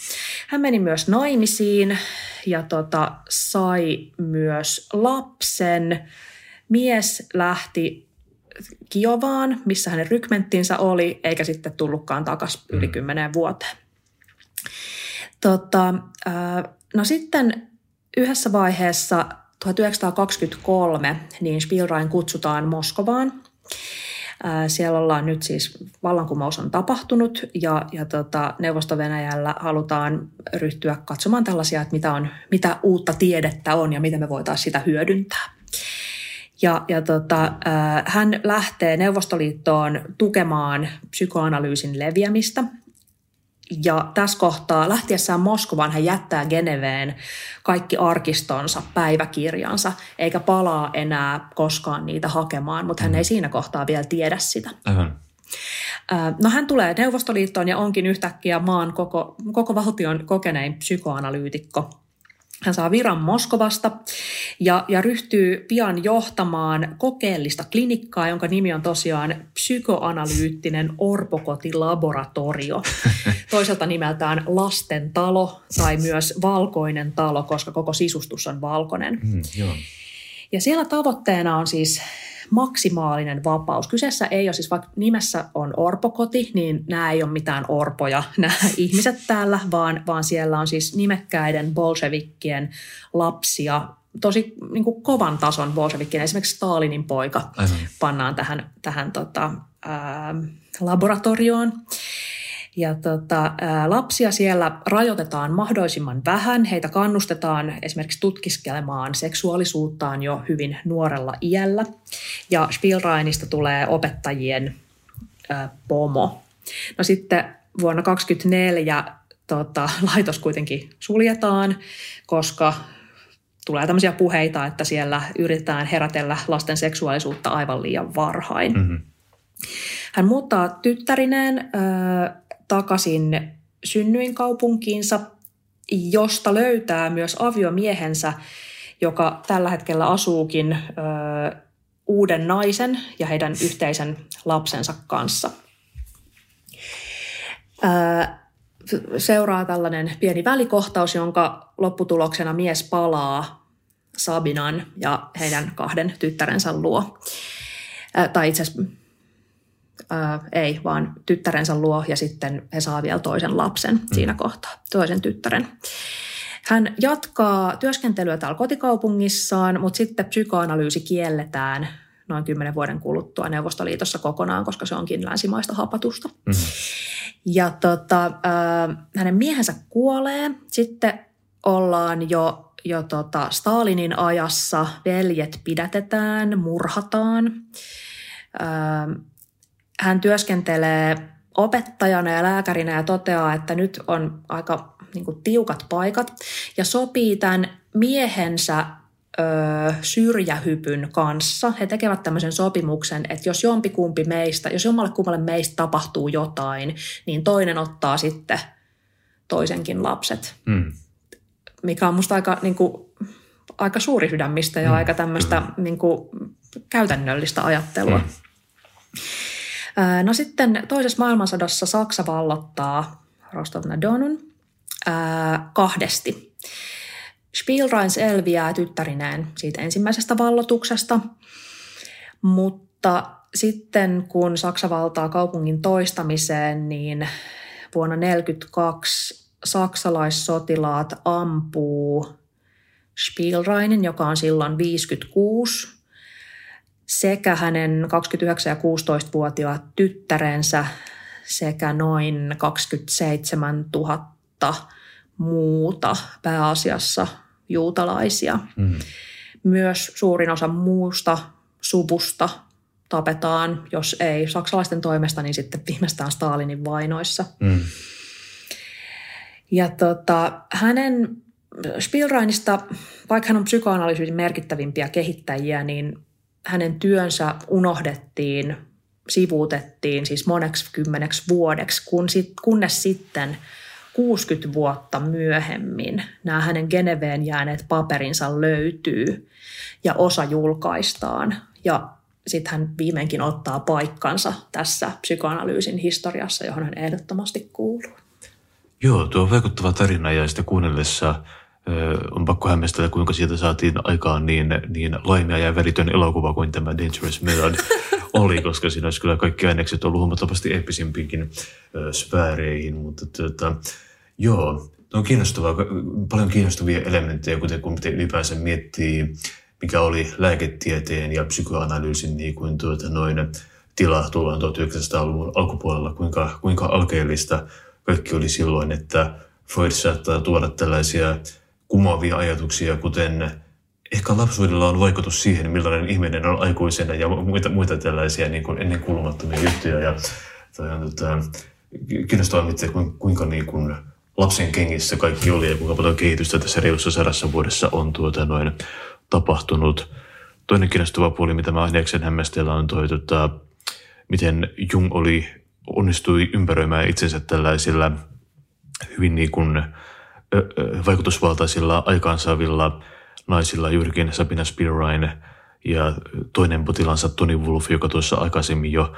Hän meni myös naimisiin ja tota, sai myös lapsen. Mies lähti Kiovaan, missä hänen rykmenttinsä oli, eikä sitten tullutkaan takaisin mm. yli kymmeneen vuoteen. Tota, no sitten yhdessä vaiheessa 1923 niin Spielrein kutsutaan Moskovaan. Siellä ollaan nyt siis, vallankumous on tapahtunut ja, ja tota, Neuvosto-Venäjällä halutaan ryhtyä katsomaan tällaisia, että mitä, on, mitä uutta tiedettä on ja miten me voitaisiin sitä hyödyntää. Ja, ja tota, hän lähtee Neuvostoliittoon tukemaan psykoanalyysin leviämistä – ja tässä kohtaa lähtiessään Moskovaan hän jättää Geneveen kaikki arkistonsa, päiväkirjansa, eikä palaa enää koskaan niitä hakemaan, mutta hän mm. ei siinä kohtaa vielä tiedä sitä. Aivan. No hän tulee Neuvostoliittoon ja onkin yhtäkkiä maan koko, koko valtion kokenein psykoanalyytikko – hän saa viran Moskovasta ja, ja ryhtyy pian johtamaan kokeellista klinikkaa, jonka nimi on tosiaan psykoanalyyttinen orpokotilaboratorio. <laughs> Toiselta nimeltään lasten talo tai myös valkoinen talo, koska koko sisustus on valkoinen. Mm, joo. Ja siellä tavoitteena on siis maksimaalinen vapaus. Kyseessä ei ole siis, vaikka nimessä on orpokoti, niin nämä ei ole mitään orpoja, <laughs> nämä ihmiset täällä, vaan, vaan siellä on siis nimekkäiden bolshevikkien lapsia, tosi niin kuin kovan tason bolshevikkien, esimerkiksi Stalinin poika Aivan. pannaan tähän, tähän tota, ää, laboratorioon. Ja tota, lapsia siellä rajoitetaan mahdollisimman vähän. Heitä kannustetaan esimerkiksi tutkiskelemaan seksuaalisuuttaan jo hyvin nuorella iällä. Ja Spielrainista tulee opettajien pomo. No sitten vuonna 2024 tota, <laughs> laitos kuitenkin suljetaan, koska tulee tämmöisiä puheita, että siellä yritetään herätellä lasten seksuaalisuutta aivan liian varhain. Mm-hmm. Hän muuttaa tyttärineen takaisin synnyinkaupunkiinsa, josta löytää myös aviomiehensä, joka tällä hetkellä asuukin ö, uuden naisen ja heidän yhteisen lapsensa kanssa. Ö, seuraa tällainen pieni välikohtaus, jonka lopputuloksena mies palaa Sabinan ja heidän kahden tyttärensä luo. Ö, tai itse asiassa ää, ei, vaan tyttärensä luo ja sitten he saa vielä toisen lapsen mm. siinä kohtaa, toisen tyttären. Hän jatkaa työskentelyä täällä kotikaupungissaan, mutta sitten psykoanalyysi kielletään noin kymmenen vuoden kuluttua Neuvostoliitossa kokonaan, koska se onkin länsimaista hapatusta. Mm-hmm. Ja tota, äh, hänen miehensä kuolee. Sitten ollaan jo, jo tota Stalinin ajassa. Veljet pidätetään, murhataan. Äh, hän työskentelee opettajana ja lääkärinä ja toteaa, että nyt on aika niin kuin, tiukat paikat ja sopii tämän miehensä ö, syrjähypyn kanssa. He tekevät tämmöisen sopimuksen, että jos jompikumpi meistä, jos jommalle kummalle meistä tapahtuu jotain, niin toinen ottaa sitten toisenkin lapset. Mm. Mikä on musta aika, niin kuin, aika suuri sydämistä ja mm. aika tämmöistä niin kuin, käytännöllistä ajattelua. Mm. No sitten toisessa maailmansodassa Saksa vallottaa Rostov-na-Donun kahdesti. Spielrein selviää tyttärineen siitä ensimmäisestä vallotuksesta, mutta sitten kun Saksa valtaa kaupungin toistamiseen, niin vuonna 1942 saksalaissotilaat ampuu Spielreinin, joka on silloin 56, sekä hänen 29- ja 16-vuotiaat tyttärensä sekä noin 27 000 muuta pääasiassa juutalaisia. Mm. Myös suurin osa muusta suvusta tapetaan, jos ei saksalaisten toimesta, niin sitten viimeistään Stalinin vainoissa. Mm. Ja tota, hänen Spielrainista, vaikka hän on psykoanalyysin merkittävimpiä kehittäjiä, niin hänen työnsä unohdettiin, sivuutettiin siis moneksi kymmeneksi vuodeksi, kun sit, kunnes sitten 60 vuotta myöhemmin nämä hänen Geneveen jääneet paperinsa löytyy ja osa julkaistaan. Ja sitten hän viimeinkin ottaa paikkansa tässä psykoanalyysin historiassa, johon hän ehdottomasti kuuluu. Joo, tuo vaikuttava tarina ja sitä kuunnellessa on pakko hämmästellä, kuinka sieltä saatiin aikaan niin, niin laimea ja väritön elokuva kuin tämä Dangerous Method <laughs> oli, koska siinä olisi kyllä kaikki ainekset ollut huomattavasti eeppisimpiinkin sfääreihin, mutta tuota, joo, on kiinnostavaa, paljon kiinnostavia elementtejä, kuten kun ylipäänsä miettii, mikä oli lääketieteen ja psykoanalyysin niin kuin tuota, noin tila tullaan 1900-luvun alkupuolella, kuinka, kuinka alkeellista kaikki oli silloin, että Freud saattaa tuoda tällaisia kumoavia ajatuksia, kuten ehkä lapsuudella on vaikutus siihen, millainen ihminen on aikuisena ja muita, muita tällaisia niin kuin ennen kuulumattomia juttuja. Ja toi on tota, miettiä, kuinka niin kuin lapsen kengissä kaikki oli ja kuinka paljon kehitystä tässä reilussa sadassa vuodessa on tuota noin tapahtunut. Toinen kiinnostava puoli, mitä mä aineeksen hämmästellä, on toi, tota, miten Jung oli, onnistui ympäröimään itsensä tällaisilla hyvin niin kuin, vaikutusvaltaisilla aikaansaavilla naisilla, juurikin Sabina Spielrein ja toinen potilansa Tony Wolf, joka tuossa aikaisemmin jo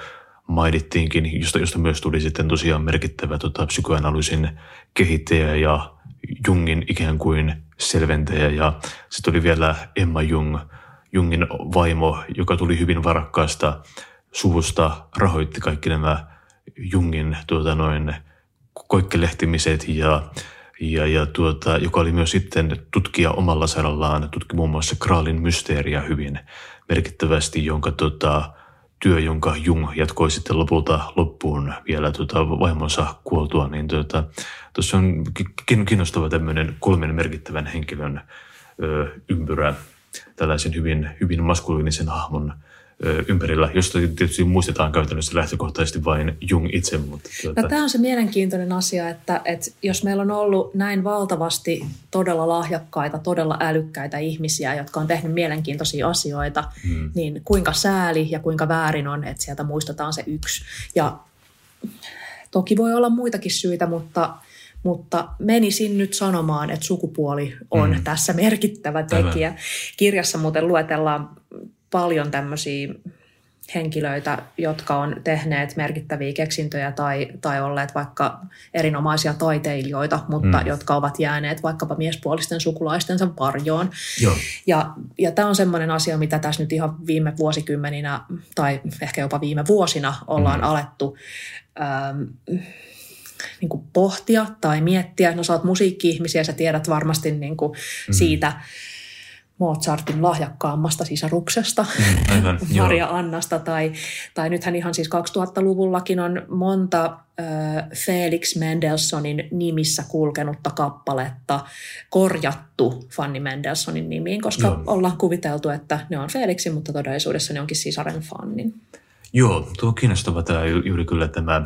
mainittiinkin, josta, josta myös tuli sitten tosiaan merkittävä tota, psykoanalyysin kehittäjä ja Jungin ikään kuin selventäjä. Ja sitten oli vielä Emma Jung, Jungin vaimo, joka tuli hyvin varakkaasta suvusta, rahoitti kaikki nämä Jungin tuota, noin koikkelehtimiset ja ja, ja tuota, joka oli myös sitten tutkija omalla sarallaan, tutki muun muassa Kraalin mysteeriä hyvin merkittävästi, jonka tuota, työ, jonka Jung jatkoi sitten lopulta loppuun vielä tuota, vaimonsa kuoltua, niin tuota, tuossa on kiinnostava tämmöinen kolmen merkittävän henkilön ö, ympyrä tällaisen hyvin, hyvin maskuliinisen hahmon ympärillä, josta tietysti muistetaan käytännössä lähtökohtaisesti vain Jung itse. Mutta tuota... no, tämä on se mielenkiintoinen asia, että, että jos meillä on ollut näin valtavasti todella lahjakkaita, todella älykkäitä ihmisiä, jotka on tehnyt mielenkiintoisia asioita, hmm. niin kuinka sääli ja kuinka väärin on, että sieltä muistetaan se yksi. Ja toki voi olla muitakin syitä, mutta mutta menisin nyt sanomaan, että sukupuoli on mm. tässä merkittävä tekijä. Aivan. Kirjassa muuten luetellaan paljon tämmöisiä henkilöitä, jotka on tehneet merkittäviä keksintöjä tai, tai olleet vaikka erinomaisia taiteilijoita, mutta mm. jotka ovat jääneet vaikkapa miespuolisten sukulaistensa varjoon. Joo. Ja, ja tämä on semmoinen asia, mitä tässä nyt ihan viime vuosikymmeninä tai ehkä jopa viime vuosina ollaan mm. alettu ähm, niin kuin pohtia tai miettiä. No sä oot musiikki-ihmisiä, sä tiedät varmasti niin kuin mm. siitä – Mozartin lahjakkaammasta sisaruksesta, mm, aivan, <laughs> Maria Annasta, tai, tai nythän ihan siis 2000-luvullakin on monta äh, Felix Mendelssohnin nimissä kulkenutta kappaletta korjattu Fanny Mendelssohnin nimiin, koska Joo. ollaan kuviteltu, että ne on Felixin, mutta todellisuudessa ne onkin sisaren Fannin. Joo, tuo on kiinnostava tämä juuri kyllä tämä,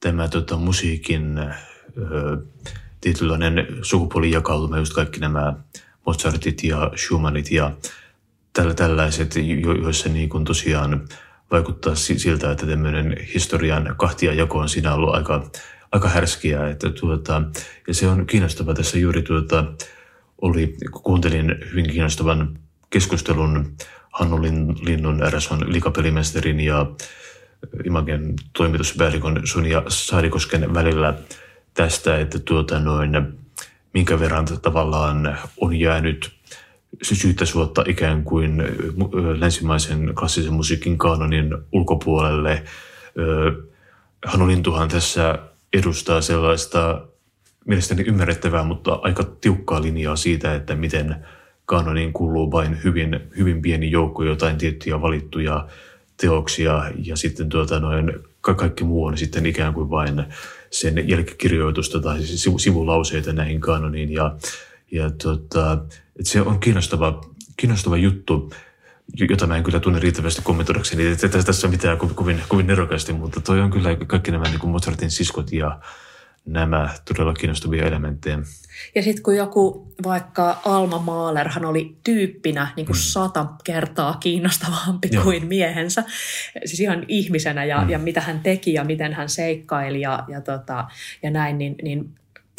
tämä tota, musiikin äh, tietynlainen sukupuolijakautuma, just kaikki nämä Mozartit ja Schumannit ja tällä, tällaiset, joissa niin kuin tosiaan vaikuttaa siltä, että tämmöinen historian kahtia jako on siinä ollut aika, aika härskiä. Että tuota, ja se on kiinnostava tässä juuri tuota, oli, kuuntelin hyvin kiinnostavan keskustelun Hannu Linnun RSOn likapelimesterin ja Imagen toimituspäällikön Sonja Saarikosken välillä tästä, että tuota noin, minkä verran tavallaan on jäänyt syyttä suotta ikään kuin länsimaisen klassisen musiikin kanonin ulkopuolelle. Hannu Lintuhan tässä edustaa sellaista mielestäni ymmärrettävää, mutta aika tiukkaa linjaa siitä, että miten kanoniin kuuluu vain hyvin, hyvin pieni joukko jotain tiettyjä valittuja teoksia ja sitten tuota noin, kaikki muu on sitten ikään kuin vain sen jälkikirjoitusta tai siis sivulauseita näihin kanoniin. Ja, ja tota, että se on kiinnostava, kiinnostava juttu. jota mä en kyllä tunne riittävästi kommentoidakseni. Että tässä on mitään kovin, kovin nerokasti, mutta toi on kyllä kaikki nämä niin kuin Mozartin siskot ja nämä todella kiinnostavia elementtejä. Ja sitten kun joku vaikka Alma Mahler, hän oli tyyppinä niin kuin mm. sata kertaa kiinnostavampi Joo. kuin miehensä, siis ihan ihmisenä ja, mm. ja mitä hän teki ja miten hän seikkaili ja, ja, tota, ja näin, niin, niin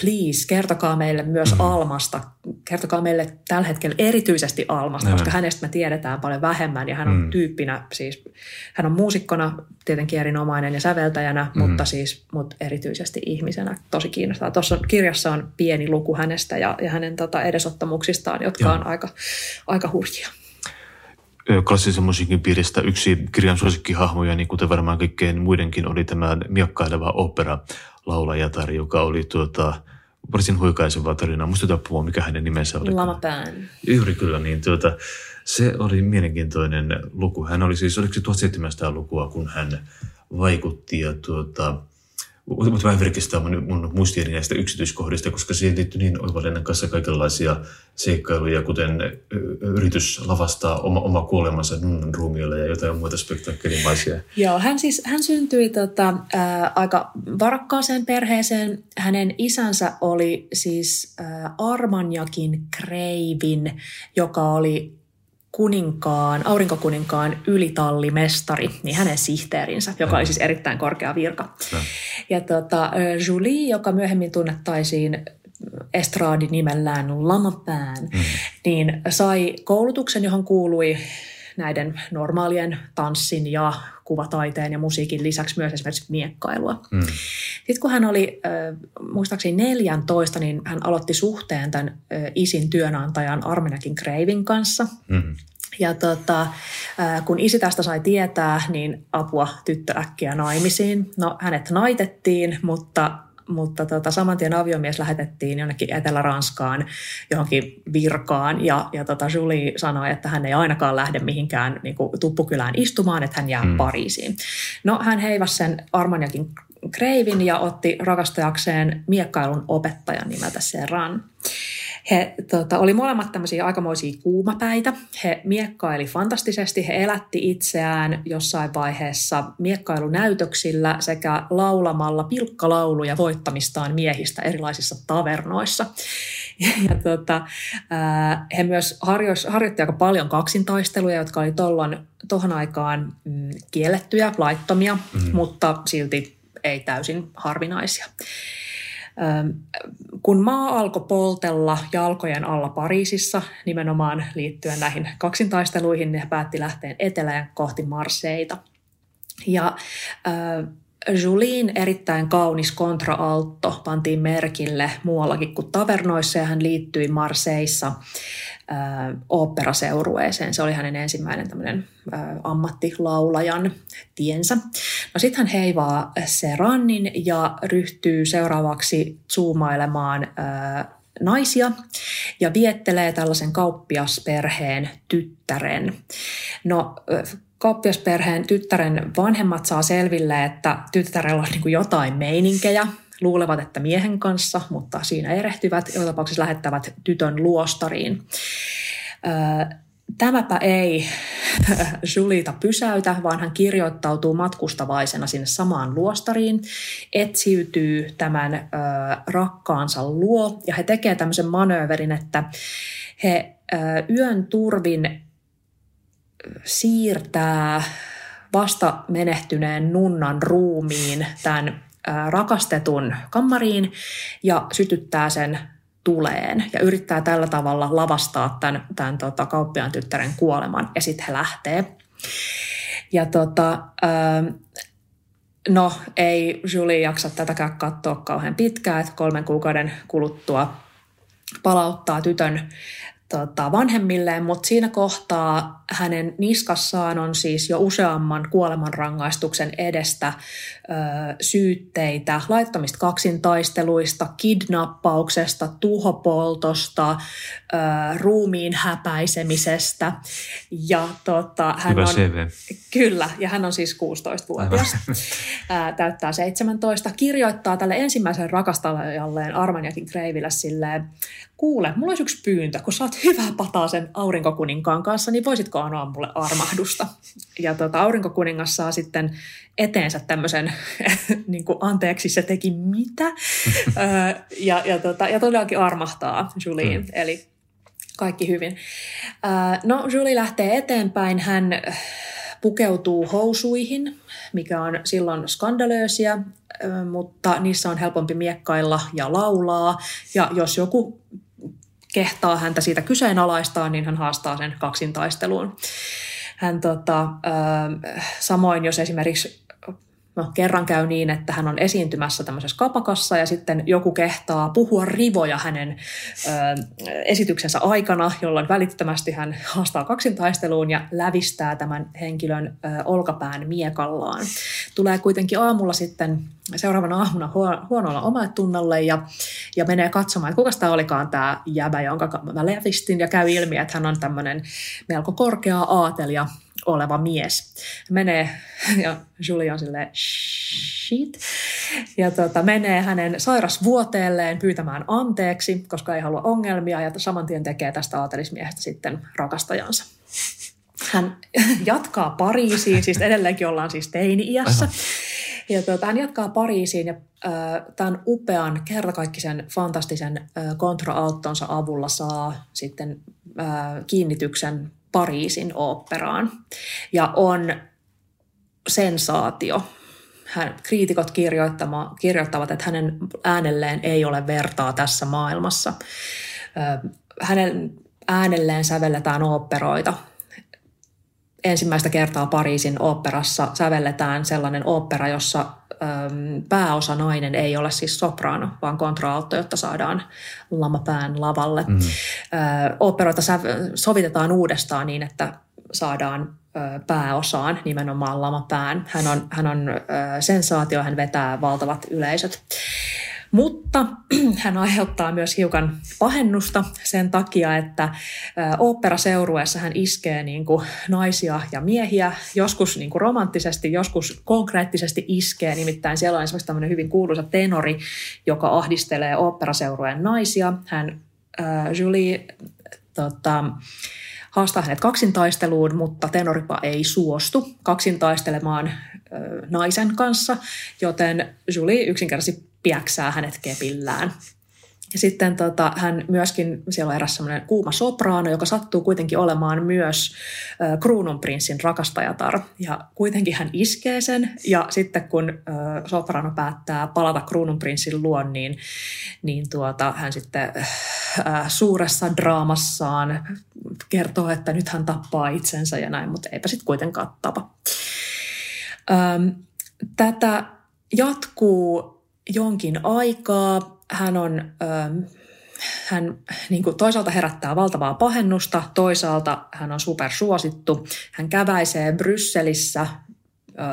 please, kertokaa meille myös mm. Almasta. Kertokaa meille tällä hetkellä erityisesti Almasta, Näin. koska hänestä me tiedetään paljon vähemmän ja hän on mm. tyyppinä, siis hän on muusikkona tietenkin erinomainen ja säveltäjänä, mm. mutta siis mutta erityisesti ihmisenä tosi kiinnostaa. Tuossa kirjassa on pieni luku hänestä ja, ja hänen tota, edesottamuksistaan, jotka Joo. on aika, aika hurjia klassisen musiikin piiristä yksi kirjan suosikkihahmoja, niin kuten varmaan kaikkein muidenkin, oli tämä miakkaileva opera laulajatar, joka oli tuota, varsin huikaiseva tarina. Muista puhua, mikä hänen nimensä oli. Lama Pan. Juuri kyllä, niin tuota, se oli mielenkiintoinen luku. Hän oli siis, oliko se 1700-lukua, kun hän vaikutti ja tuota, mutta vähän virkistää mun, mun muistieni näistä yksityiskohdista, koska siihen liittyy niin oivallinen kanssa kaikenlaisia seikkailuja, kuten yritys lavastaa oma, oma kuolemansa nunnan ruumiolle ja jotain muita spektaakkelimaisia. Joo, hän siis hän syntyi tota, ää, aika varakkaaseen perheeseen. Hänen isänsä oli siis ää, Armanjakin Kreivin, joka oli kuninkaan, aurinkokuninkaan ylitallimestari, niin hänen sihteerinsä, joka oli siis erittäin korkea virka. Ja tota, Julie, joka myöhemmin tunnettaisiin estraadi nimellään Lamapään, mm. niin sai koulutuksen, johon kuului näiden normaalien tanssin ja kuvataiteen ja musiikin lisäksi myös esimerkiksi miekkailua. Mm. Sitten kun hän oli muistaakseni 14, niin hän aloitti suhteen tämän isin työnantajan Armenakin Kreivin kanssa. Mm. Ja tota, kun isi tästä sai tietää, niin apua tyttö äkkiä naimisiin. No hänet naitettiin, mutta mutta tota, saman tien aviomies lähetettiin jonnekin Etelä-Ranskaan johonkin virkaan ja, ja tota, Julie sanoi, että hän ei ainakaan lähde mihinkään niin kuin, tuppukylään istumaan, että hän jää mm. Pariisiin. No hän heivasi sen Armaniakin Kreivin ja otti rakastajakseen miekkailun opettajan nimeltä Serran. He tota, oli molemmat tämmöisiä aikamoisia kuumapäitä. He miekkaili fantastisesti, he elätti itseään jossain vaiheessa miekkailunäytöksillä sekä laulamalla pilkkalauluja voittamistaan miehistä erilaisissa tavernoissa. <laughs> Ja, tota, he myös harjoitti aika paljon kaksintaisteluja, jotka oli tuohon aikaan mm, kiellettyjä, laittomia, mm. mutta silti ei täysin harvinaisia. Kun maa alkoi poltella jalkojen alla Pariisissa, nimenomaan liittyen näihin kaksintaisteluihin, ne päätti lähteä etelään kohti Marseita. Ja äh, Julien erittäin kaunis kontraalto pantiin merkille muuallakin kuin tavernoissa ja hän liittyi Marseissa oopperaseurueeseen. Se oli hänen ensimmäinen tämmöinen ammattilaulajan tiensä. No sitten hän heivaa Serannin ja ryhtyy seuraavaksi zoomailemaan naisia ja viettelee tällaisen kauppiasperheen tyttären. No kauppiasperheen tyttären vanhemmat saa selville, että tyttärellä on niin jotain meininkejä, luulevat, että miehen kanssa, mutta siinä erehtyvät, joilla tapauksessa lähettävät tytön luostariin. Tämäpä ei <laughs> Julita pysäytä, vaan hän kirjoittautuu matkustavaisena sinne samaan luostariin, etsiytyy tämän ö, rakkaansa luo ja he tekevät tämmöisen manööverin, että he ö, yön turvin siirtää vasta menehtyneen nunnan ruumiin tämän rakastetun kammariin ja sytyttää sen tuleen ja yrittää tällä tavalla lavastaa tämän, tämän tota, kauppiaan tyttären kuoleman ja sitten he lähtee. Ja tota, no ei Julie jaksa tätäkään katsoa kauhean pitkään, että kolmen kuukauden kuluttua palauttaa tytön tota, vanhemmilleen, mutta siinä kohtaa hänen niskassaan on siis jo useamman kuolemanrangaistuksen edestä ö, syytteitä laittomista kaksintaisteluista, kidnappauksesta, tuhopoltosta, ö, ruumiin häpäisemisestä. Ja, tota, hän Hyvä on, CV. Kyllä, ja hän on siis 16-vuotias, täyttää 17, kirjoittaa tälle ensimmäisen rakastajalleen Armaniakin Kreiville silleen, kuule, mulla olisi yksi pyyntö, kun sä oot hyvää pataa sen aurinkokuninkaan kanssa, niin voisitko anoa mulle armahdusta? Ja tota, aurinkokuningas saa sitten eteensä tämmöisen, <laughs> niin kuin, anteeksi se teki mitä? ja, ja, tota, ja todellakin armahtaa Julien, mm. eli kaikki hyvin. No, Julie lähtee eteenpäin, hän pukeutuu housuihin, mikä on silloin skandalöösiä, mutta niissä on helpompi miekkailla ja laulaa. Ja jos joku kehtaa häntä siitä kyseenalaistaa, niin hän haastaa sen kaksintaisteluun. Hän tota, samoin, jos esimerkiksi No, kerran käy niin, että hän on esiintymässä tämmöisessä kapakassa ja sitten joku kehtaa puhua rivoja hänen ö, esityksensä aikana, jolloin välittömästi hän haastaa kaksintaisteluun ja lävistää tämän henkilön ö, olkapään miekallaan. Tulee kuitenkin aamulla sitten seuraavana aamuna huonolla omalle tunnolle ja, ja menee katsomaan, että kuka tämä olikaan tämä jäbä, jonka mä lävistin ja käy ilmi, että hän on tämmöinen melko korkea aatelija oleva mies. Menee, <laughs> ja Julie on silleen, shit, ja tota, menee hänen sairasvuoteelleen pyytämään anteeksi, koska ei halua ongelmia, ja saman tien tekee tästä aatelismiehestä sitten rakastajansa. Hän <laughs> jatkaa Pariisiin, siis edelleenkin ollaan siis teini-iässä. Ja tuota, hän jatkaa Pariisiin ja äh, tämän upean, kertakaikkisen, fantastisen kontraalttonsa avulla saa sitten kiinnityksen Pariisin oopperaan. Ja on sensaatio. Hän, kriitikot kirjoittavat, että hänen äänelleen ei ole vertaa tässä maailmassa. Hänen äänelleen sävelletään oopperoita. Ensimmäistä kertaa Pariisin oopperassa sävelletään sellainen ooppera, jossa pääosa nainen ei ole siis soprano, vaan kontraalto, jotta saadaan lamapään lavalle. Mm. Operoita sovitetaan uudestaan niin, että saadaan pääosaan nimenomaan lamapään. Hän on, hän on sensaatio, hän vetää valtavat yleisöt. Mutta <clears throat> hän aiheuttaa myös hiukan pahennusta sen takia, että oopperaseurueessa hän iskee niin kuin naisia ja miehiä, joskus niin kuin romanttisesti, joskus konkreettisesti iskee. Nimittäin siellä on esimerkiksi tämmöinen hyvin kuuluisa tenori, joka ahdistelee oopperaseurueen naisia. Hän, äh, Julie, tota, haastaa hänet kaksintaisteluun, mutta tenoripa ei suostu kaksintaistelemaan naisen kanssa, joten Julie yksinkertaisesti piäksää hänet kepillään. Ja sitten tota, hän myöskin, siellä on eräs semmoinen kuuma sopraano, joka sattuu kuitenkin olemaan myös äh, kruununprinssin rakastajatar. Ja kuitenkin hän iskee sen, ja sitten kun äh, sopraano päättää palata kruununprinssin luon, niin, niin tuota, hän sitten äh, suuressa draamassaan kertoo, että nyt hän tappaa itsensä ja näin, mutta eipä sitten kuitenkaan tapa. Ähm, tätä jatkuu jonkin aikaa. Hän on... Ähm, hän niin kuin toisaalta herättää valtavaa pahennusta, toisaalta hän on supersuosittu. Hän käväisee Brysselissä ö,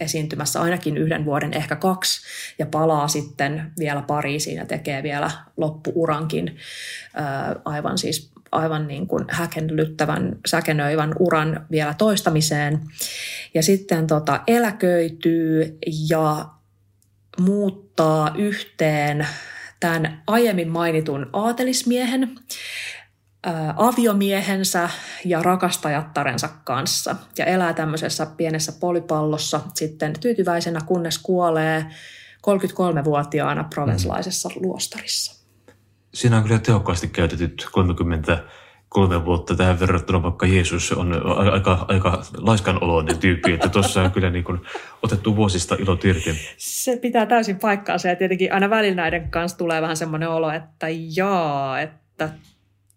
esiintymässä ainakin yhden vuoden, ehkä kaksi, ja palaa sitten vielä Pariisiin ja tekee vielä loppuurankin ö, aivan siis aivan niin kuin häkenlyttävän, säkenöivän uran vielä toistamiseen. Ja sitten tota, eläköityy ja muuttaa yhteen tämän aiemmin mainitun aatelismiehen, ää, aviomiehensä ja rakastajattarensa kanssa ja elää tämmöisessä pienessä polipallossa sitten tyytyväisenä, kunnes kuolee 33-vuotiaana provenslaisessa mm. luostarissa. Siinä on kyllä tehokkaasti käytetyt 30 kolme vuotta tähän verrattuna, vaikka Jeesus on aika, aika laiskan oloinen tyyppi, että tuossa on kyllä niin kuin otettu vuosista ilot irti. Se pitää täysin paikkaansa ja tietenkin aina välillä näiden kanssa tulee vähän semmoinen olo, että jaa, että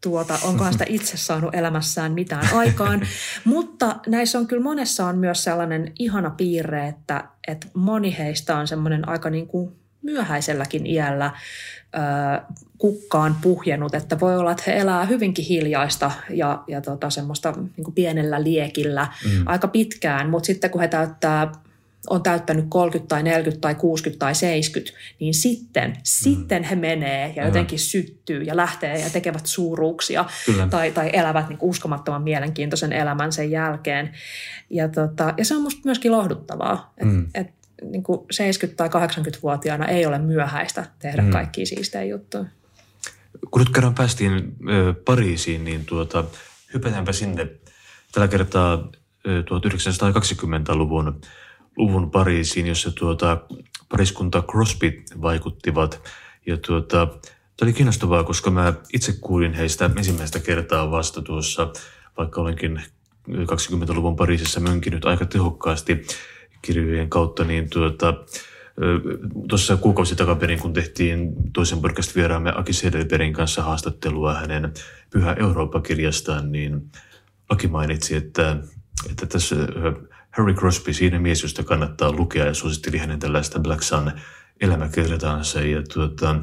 tuota, onkohan sitä itse saanut elämässään mitään aikaan. <laughs> Mutta näissä on kyllä monessa on myös sellainen ihana piirre, että, että moni heistä on semmoinen aika niin kuin myöhäiselläkin iällä kukkaan puhjennut, että voi olla, että he elää hyvinkin hiljaista ja, ja tota, semmoista niin pienellä liekillä mm. aika pitkään, mutta sitten kun he täyttää on täyttänyt 30 tai 40 tai 60 tai 70, niin sitten, mm. sitten he menee ja jotenkin syttyy ja lähtee ja tekevät suuruuksia tai, tai elävät niin uskomattoman mielenkiintoisen elämän sen jälkeen. Ja, tota, ja se on musta myöskin lohduttavaa, että mm. et niin kuin 70- tai 80-vuotiaana ei ole myöhäistä tehdä mm. kaikkia siistejä juttuja. kun nyt kerran päästiin ö, Pariisiin, niin tuota, hypätäänpä sinne tällä kertaa ö, 1920-luvun luvun Pariisiin, jossa tuota, pariskunta Crosby vaikuttivat. Ja tuota, Tämä oli kiinnostavaa, koska mä itse kuulin heistä ensimmäistä kertaa vasta tuossa, vaikka olenkin 20-luvun Pariisissa mönkinyt aika tehokkaasti kirjojen kautta, niin tuota, tuossa kuukausi takaperin, kun tehtiin toisen podcast-vieraamme Aki Sedelberin kanssa haastattelua hänen Pyhä Eurooppa-kirjastaan, niin Aki mainitsi, että, että tässä Harry Crosby, siinä mies, josta kannattaa lukea ja suositteli hänen tällaista Black Sun elämäkertaansa. Ja tuota,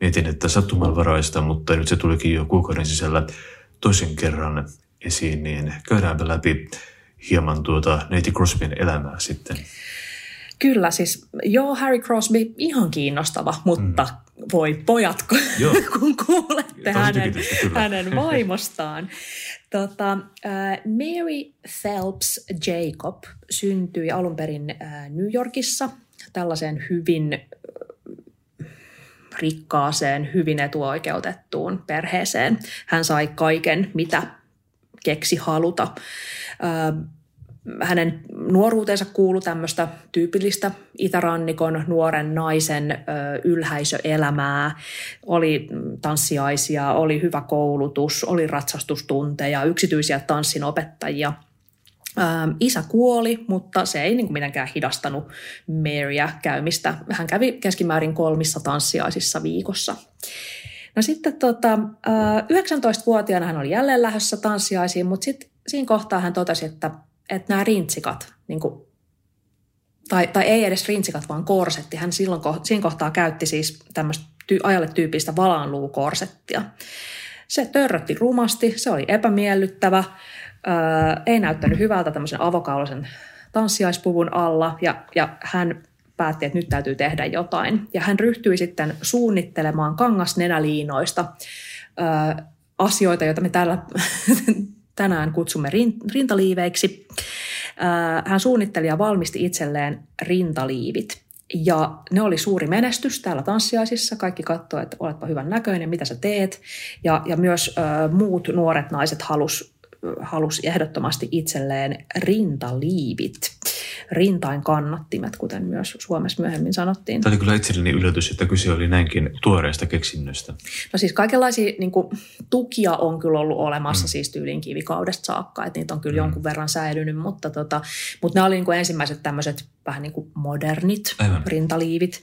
mietin, että sattumanvaraista, mutta nyt se tulikin jo kuukauden sisällä toisen kerran esiin, niin käydäänpä läpi hieman tuota Neiti Crosbyn elämää sitten. Kyllä, siis joo, Harry Crosby ihan kiinnostava, mutta mm. voi pojat, kun, <laughs> kun kuulette hänen, hänen vaimostaan. Tota, Mary Phelps Jacob syntyi alun perin New Yorkissa tällaiseen hyvin rikkaaseen, hyvin etuoikeutettuun perheeseen. Hän sai kaiken, mitä keksi haluta. Hänen nuoruutensa kuului tämmöistä tyypillistä itärannikon nuoren naisen ylhäisöelämää. Oli tanssiaisia, oli hyvä koulutus, oli ratsastustunteja, yksityisiä tanssinopettajia – isä kuoli, mutta se ei niin kuin mitenkään hidastanut Maryä käymistä. Hän kävi keskimäärin kolmissa tanssiaisissa viikossa. No sitten tota, 19-vuotiaana hän oli jälleen lähdössä tanssiaisiin, mutta sitten siinä kohtaa hän totesi, että, että nämä rintsikat, niin kuin, tai, tai ei edes rintsikat, vaan korsetti. Hän silloin siinä kohtaa käytti siis tämmöistä ty, ajalle tyypistä valanluukorsettia. Se törrötti rumasti, se oli epämiellyttävä Öö, ei näyttänyt hyvältä tämmöisen avokaulisen tanssiaispuvun alla ja, ja hän päätti, että nyt täytyy tehdä jotain. Ja hän ryhtyi sitten suunnittelemaan kangasnenäliinoista öö, asioita, joita me täällä tänään kutsumme rintaliiveiksi. Öö, hän suunnitteli ja valmisti itselleen rintaliivit. Ja ne oli suuri menestys täällä tanssiaisissa. Kaikki katsoivat, että oletpa hyvän näköinen, mitä sä teet. Ja, ja myös ö, muut nuoret naiset halus halusi ehdottomasti itselleen rintaliivit, rintain kannattimet, kuten myös Suomessa myöhemmin sanottiin. Tämä oli kyllä itselleni yllätys, että kyse oli näinkin tuoreesta keksinnöstä. No siis kaikenlaisia niin kuin, tukia on kyllä ollut olemassa mm. siis tyylin kivikaudesta saakka, että niitä on kyllä mm. jonkun verran säilynyt, mutta, tota, mutta nämä oli niin kuin ensimmäiset tämmöiset vähän niin kuin modernit Aivan. rintaliivit.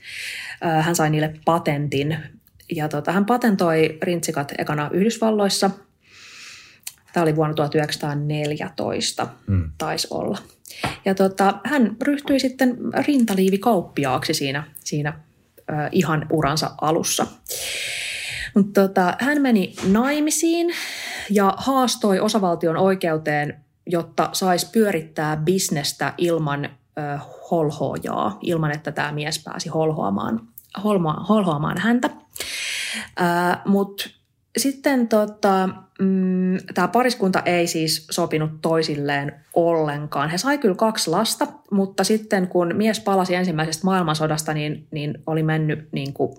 Hän sai niille patentin ja tota, hän patentoi rintsikat ekana Yhdysvalloissa – Tämä oli vuonna 1914, mm. taisi olla. Ja tota, hän ryhtyi sitten rintaliivikauppiaaksi siinä, siinä äh, ihan uransa alussa. Mutta tota, hän meni naimisiin ja haastoi osavaltion oikeuteen, jotta saisi pyörittää bisnestä ilman äh, holhoojaa, ilman että tämä mies pääsi holhoamaan, holhoamaan häntä. Äh, Mutta sitten tota, mm, tämä pariskunta ei siis sopinut toisilleen ollenkaan. He sai kyllä kaksi lasta, mutta sitten kun mies palasi ensimmäisestä maailmansodasta, niin, niin oli mennyt niin kuin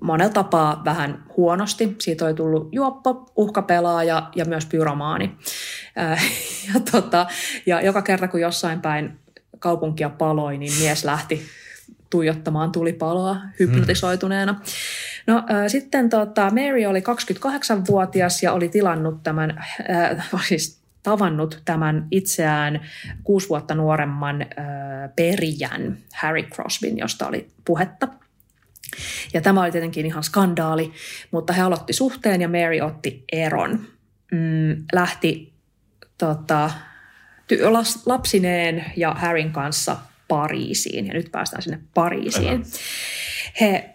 monella tapaa vähän huonosti. Siitä oli tullut juoppo, uhkapelaaja ja myös pyromaani. <laughs> ja, tota, ja joka kerta kun jossain päin kaupunkia paloi, niin mies lähti tuijottamaan tulipaloa hypnotisoituneena. Hmm. No äh, sitten tota, Mary oli 28-vuotias ja oli tilannut tämän, äh, <laughs> siis tavannut tämän itseään kuusi vuotta nuoremman äh, perijän Harry Crosbyn, josta oli puhetta. Ja tämä oli tietenkin ihan skandaali, mutta he aloitti suhteen ja Mary otti eron. Mm, lähti tota, ty- lapsineen ja Harryn kanssa Pariisiin, ja nyt päästään sinne Pariisiin. Aivan. He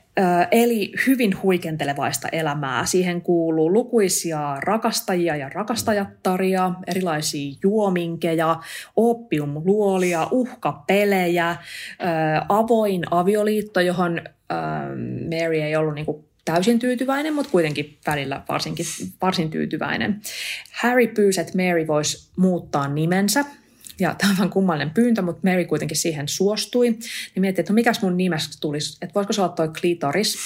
eli hyvin huikentelevaista elämää. Siihen kuuluu lukuisia rakastajia ja rakastajattaria, erilaisia juominkeja, oppiumluolia, uhkapelejä, avoin avioliitto, johon Mary ei ollut niinku täysin tyytyväinen, mutta kuitenkin välillä varsinkin, varsin tyytyväinen. Harry pyysi, että Mary voisi muuttaa nimensä ja tämä on vähän kummallinen pyyntö, mutta Mary kuitenkin siihen suostui. Niin mietin, että no mikäs mun nimestä tulisi, että voisiko se olla toi klitoris.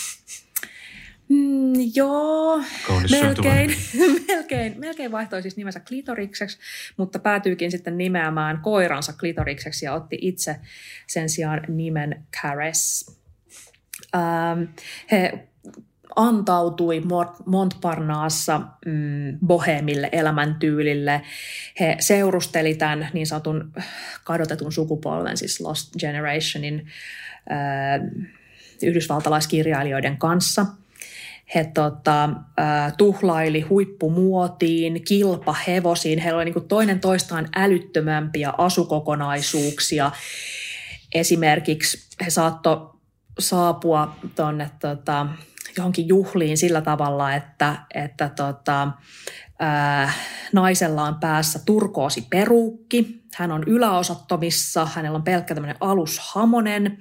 Mm, Joo, Kaunis melkein, <laughs> melkein, melkein vaihtoi siis nimensä klitorikseksi, mutta päätyykin sitten nimeämään koiransa klitorikseksi ja otti itse sen sijaan nimen Caress. Ähm, he antautui Montparnaassa mm, bohemille elämäntyylille. He seurusteli tämän niin sanotun kadotetun sukupolven, siis Lost Generationin äh, yhdysvaltalaiskirjailijoiden kanssa. He tota, äh, tuhlaili huippumuotiin, kilpahevosiin. Heillä oli niin toinen toistaan älyttömämpiä asukokonaisuuksia. Esimerkiksi he saattoi saapua tuonne tota, johonkin juhliin sillä tavalla, että, että tota, ää, naisella on päässä turkoosi peruukki, hän on yläosattomissa, hänellä on pelkkä tämmöinen alushamonen,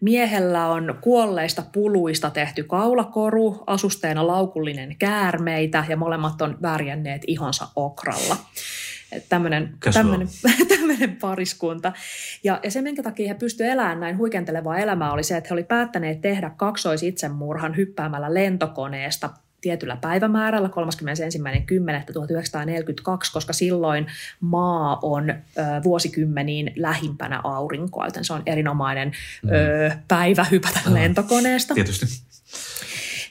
miehellä on kuolleista puluista tehty kaulakoru, asusteena laukullinen käärmeitä ja molemmat on värjänneet ihonsa okralla tämmöinen, tämmöinen, tämmöinen <laughs> pariskunta. Ja, ja se, minkä takia he pystyivät elämään näin huikentelevaa elämää, oli se, että he olivat päättäneet tehdä kaksoisitsemurhan hyppäämällä lentokoneesta tietyllä päivämäärällä 31.10.1942, koska silloin maa on ö, vuosikymmeniin lähimpänä aurinkoa, joten se on erinomainen mm. ö, päivä hypätä lentokoneesta. Tietysti.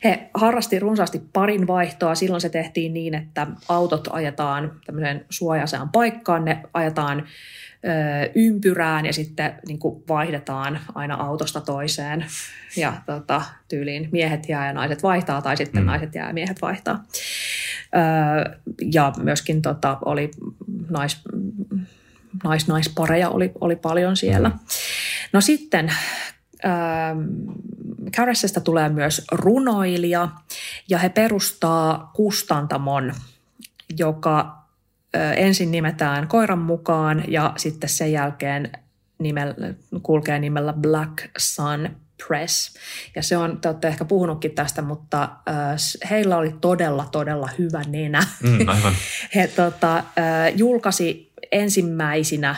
He harrasti runsaasti parin vaihtoa. Silloin se tehtiin niin, että autot ajetaan tämmöiseen suojaiseen paikkaan, ne ajetaan ö, ympyrään ja sitten niin kuin vaihdetaan aina autosta toiseen. Ja tota, tyyliin miehet jää ja naiset vaihtaa tai sitten mm. naiset jää ja miehet vaihtaa. Ö, ja myöskin tota, oli nais, nais-naispareja oli, oli paljon siellä. Mm. No sitten Caressesta tulee myös runoilija ja he perustaa kustantamon, joka ensin nimetään koiran mukaan ja sitten sen jälkeen nimellä, kulkee nimellä Black Sun Press. Ja se on, te olette ehkä puhunutkin tästä, mutta äh, heillä oli todella, todella hyvä nenä. Mm, aivan. <laughs> He tota, äh, julkaisi ensimmäisinä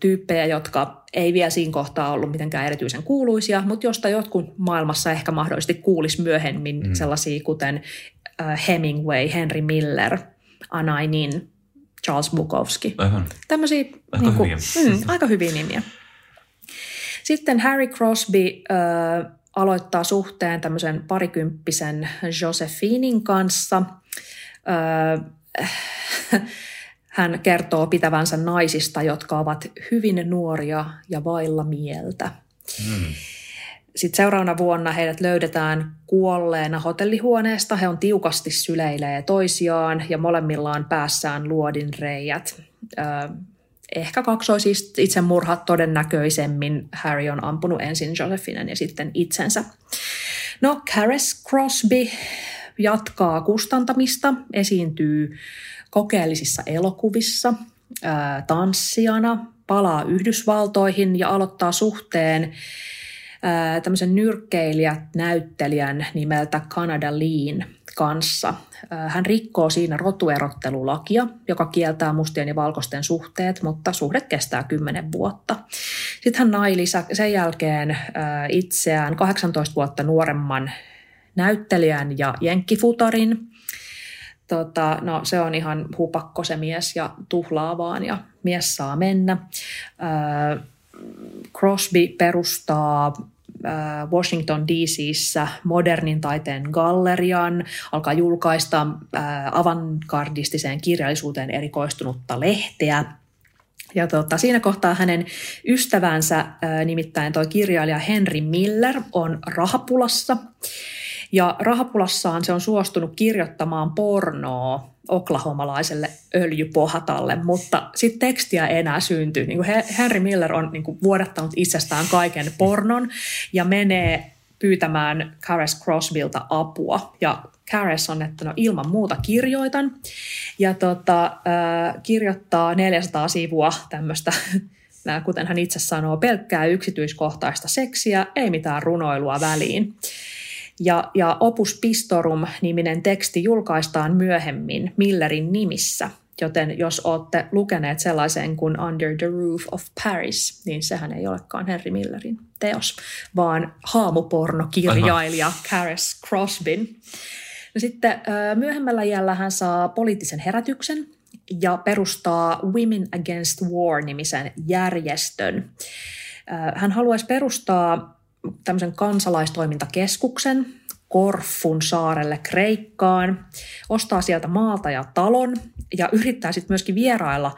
tyyppejä, jotka ei vielä siinä kohtaa ollut mitenkään erityisen kuuluisia, mutta josta jotkut maailmassa ehkä mahdollisesti kuulisi myöhemmin mm. sellaisia kuten uh, Hemingway, Henry Miller, Anainin, Charles Bukowski. Aivan. Tämmöisiä aika, niin kuin, hyviä. Mm, aika hyviä nimiä. Sitten Harry Crosby uh, aloittaa suhteen tämmöisen parikymppisen Josephinin kanssa. Uh, <laughs> hän kertoo pitävänsä naisista, jotka ovat hyvin nuoria ja vailla mieltä. Mm. Sitten seuraavana vuonna heidät löydetään kuolleena hotellihuoneesta. He on tiukasti syleilee toisiaan ja molemmillaan päässään luodin reijät. ehkä kaksois itsemurha todennäköisemmin. Harry on ampunut ensin Josephinen ja sitten itsensä. No, Caris Crosby jatkaa kustantamista, esiintyy kokeellisissa elokuvissa, tanssijana, palaa Yhdysvaltoihin ja aloittaa suhteen ää, tämmöisen nyrkkeilijät-näyttelijän nimeltä Canada Lean kanssa. Hän rikkoo siinä rotuerottelulakia, joka kieltää mustien ja valkoisten suhteet, mutta suhde kestää 10 vuotta. Sitten hän naili sen jälkeen itseään 18 vuotta nuoremman näyttelijän ja jenkkifutarin – Tota, no, se on ihan hupakko se mies ja tuhlaa vaan ja mies saa mennä. Äh, Crosby perustaa Washington DCissä modernin taiteen gallerian, alkaa julkaista avantgardistiseen kirjallisuuteen erikoistunutta lehteä. Ja tota, siinä kohtaa hänen ystävänsä, nimittäin tuo kirjailija Henry Miller, on rahapulassa. Ja rahapulassaan se on suostunut kirjoittamaan pornoa oklahomalaiselle öljypohatalle, mutta sitten tekstiä ei enää synty. Niin Henry Miller on niin vuodattanut itsestään kaiken pornon ja menee pyytämään Caris Crosbylta apua. Ja Caris on, että no ilman muuta kirjoitan. Ja tota, äh, kirjoittaa 400 sivua tämmöistä <laughs> kuten hän itse sanoo, pelkkää yksityiskohtaista seksiä, ei mitään runoilua väliin. Ja, ja Opus Pistorum-niminen teksti julkaistaan myöhemmin Millerin nimissä, joten jos olette lukeneet sellaisen kuin Under the Roof of Paris, niin sehän ei olekaan Henry Millerin teos, vaan haamupornokirjailija Caris Crosbyn. No sitten myöhemmällä iällä hän saa poliittisen herätyksen ja perustaa Women Against War-nimisen järjestön. Hän haluaisi perustaa tämmöisen kansalaistoimintakeskuksen Korfun saarelle Kreikkaan, ostaa sieltä maalta ja talon ja yrittää sitten myöskin vierailla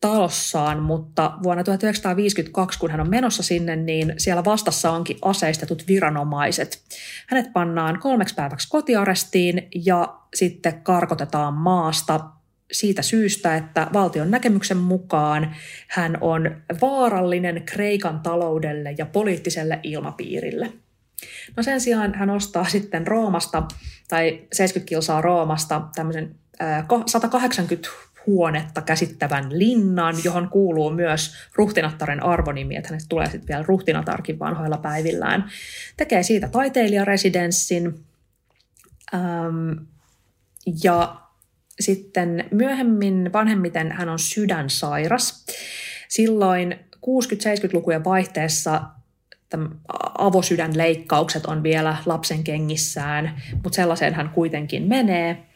talossaan, mutta vuonna 1952, kun hän on menossa sinne, niin siellä vastassa onkin aseistetut viranomaiset. Hänet pannaan kolmeksi päiväksi kotiarestiin ja sitten karkotetaan maasta siitä syystä, että valtion näkemyksen mukaan hän on vaarallinen Kreikan taloudelle ja poliittiselle ilmapiirille. No sen sijaan hän ostaa sitten Roomasta tai 70 kilsaa Roomasta tämmöisen 180 huonetta käsittävän linnan, johon kuuluu myös ruhtinattaren arvonimi, että hänet tulee sitten vielä ruhtinatarkin vanhoilla päivillään. Tekee siitä taiteilijaresidenssin. Ähm, ja sitten myöhemmin vanhemmiten hän on sydänsairas. Silloin 60-70-lukujen vaihteessa avosydänleikkaukset on vielä lapsen kengissään, mutta sellaiseen hän kuitenkin menee.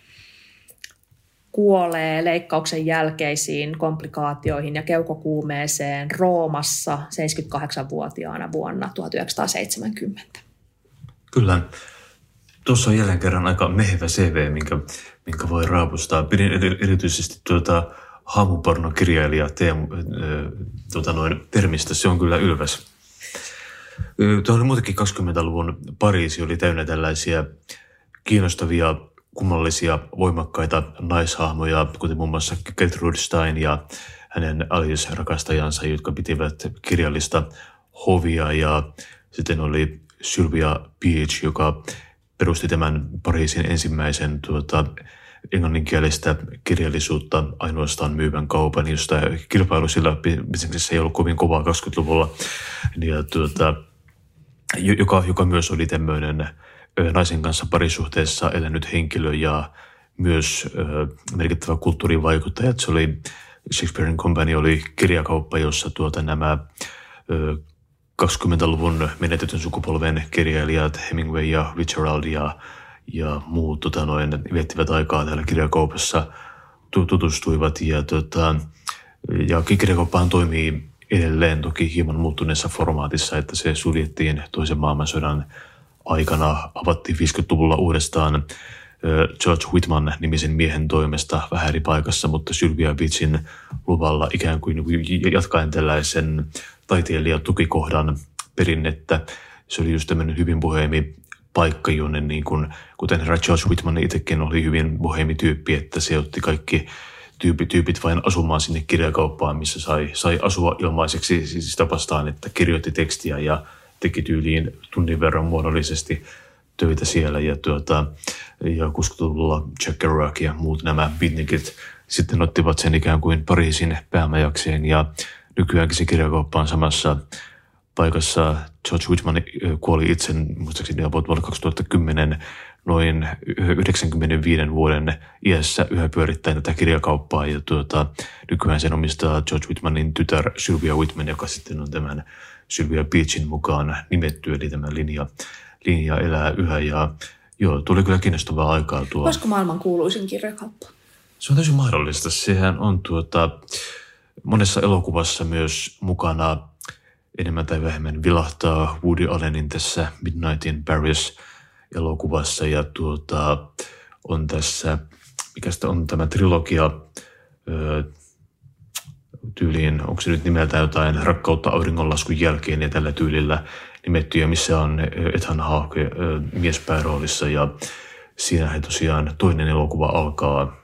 Kuolee leikkauksen jälkeisiin komplikaatioihin ja keukokuumeeseen Roomassa 78-vuotiaana vuonna 1970. Kyllä. Tuossa on jälleen kerran aika mehevä CV, minkä, minkä voi raapustaa. Pidin erityisesti tuota haamupornokirjailija Teemu, äh, tuota noin, termistä. Se on kyllä ylväs. Tuo oli muutenkin 20-luvun Pariisi oli täynnä tällaisia kiinnostavia, kummallisia, voimakkaita naishahmoja, kuten muun muassa Gertrude Stein ja hänen Alice-rakastajansa, jotka pitivät kirjallista hovia ja sitten oli Sylvia Beach, joka perusti tämän Pariisin ensimmäisen tuota, englanninkielistä kirjallisuutta ainoastaan myyvän kaupan, josta kilpailu sillä bisneksessä ei ollut kovin kovaa 20-luvulla, ja tuota, joka, joka myös oli tämmöinen naisen kanssa parisuhteessa elänyt henkilö ja myös merkittävä kulttuurivaikuttaja. Se oli Shakespearean Company oli kirjakauppa, jossa tuota nämä 20-luvun menetetyn sukupolven kirjailijat Hemingway ja Fitzgerald ja, ja muut tota noin, viettivät aikaa täällä kirjakaupassa, tutustuivat ja, tota, ja kirjakauppahan toimii edelleen toki hieman muuttuneessa formaatissa, että se suljettiin toisen maailmansodan aikana, avattiin 50-luvulla uudestaan George Whitman nimisen miehen toimesta vähän eri paikassa, mutta Sylvia Beachin luvalla ikään kuin jatkaen tällaisen taiteilijatukikohdan perinnettä. Se oli just tämmöinen hyvin boheemi paikka, jonne niin kuin, kuten herra George Whitman itsekin oli hyvin boheemityyppi, että se otti kaikki tyypit, tyypit vain asumaan sinne kirjakauppaan, missä sai, sai asua ilmaiseksi siis sitä vastaan, että kirjoitti tekstiä ja teki tyyliin tunnin verran muodollisesti töitä siellä. Ja, tuota, ja 60-luvulla Jack Kerouac ja muut nämä beatnikit sitten ottivat sen ikään kuin Pariisin päämajakseen ja nykyäänkin se kirjakauppa on samassa paikassa. George Whitman kuoli itse muistaakseni vuonna 2010 noin 95 vuoden iässä yhä pyörittäen tätä kirjakauppaa ja tuota, nykyään sen omistaa George Whitmanin tytär Sylvia Whitman, joka sitten on tämän Sylvia Beachin mukaan nimetty, eli tämä linja, linja elää yhä ja joo, tuli kyllä kiinnostavaa aikaa tuo. Olisiko maailman kuuluisin kirjakauppa? Se on täysin mahdollista. Sehän on tuota, monessa elokuvassa myös mukana enemmän tai vähemmän vilahtaa Woody Allenin tässä Midnight in Paris elokuvassa. Ja tuota, on tässä, mikä on tämä trilogia tyyliin, onko se nyt nimeltä jotain Rakkautta auringonlaskun jälkeen ja tällä tyylillä nimettyjä, missä on Ethan Hawke mies pääroolissa ja siinä he tosiaan toinen elokuva alkaa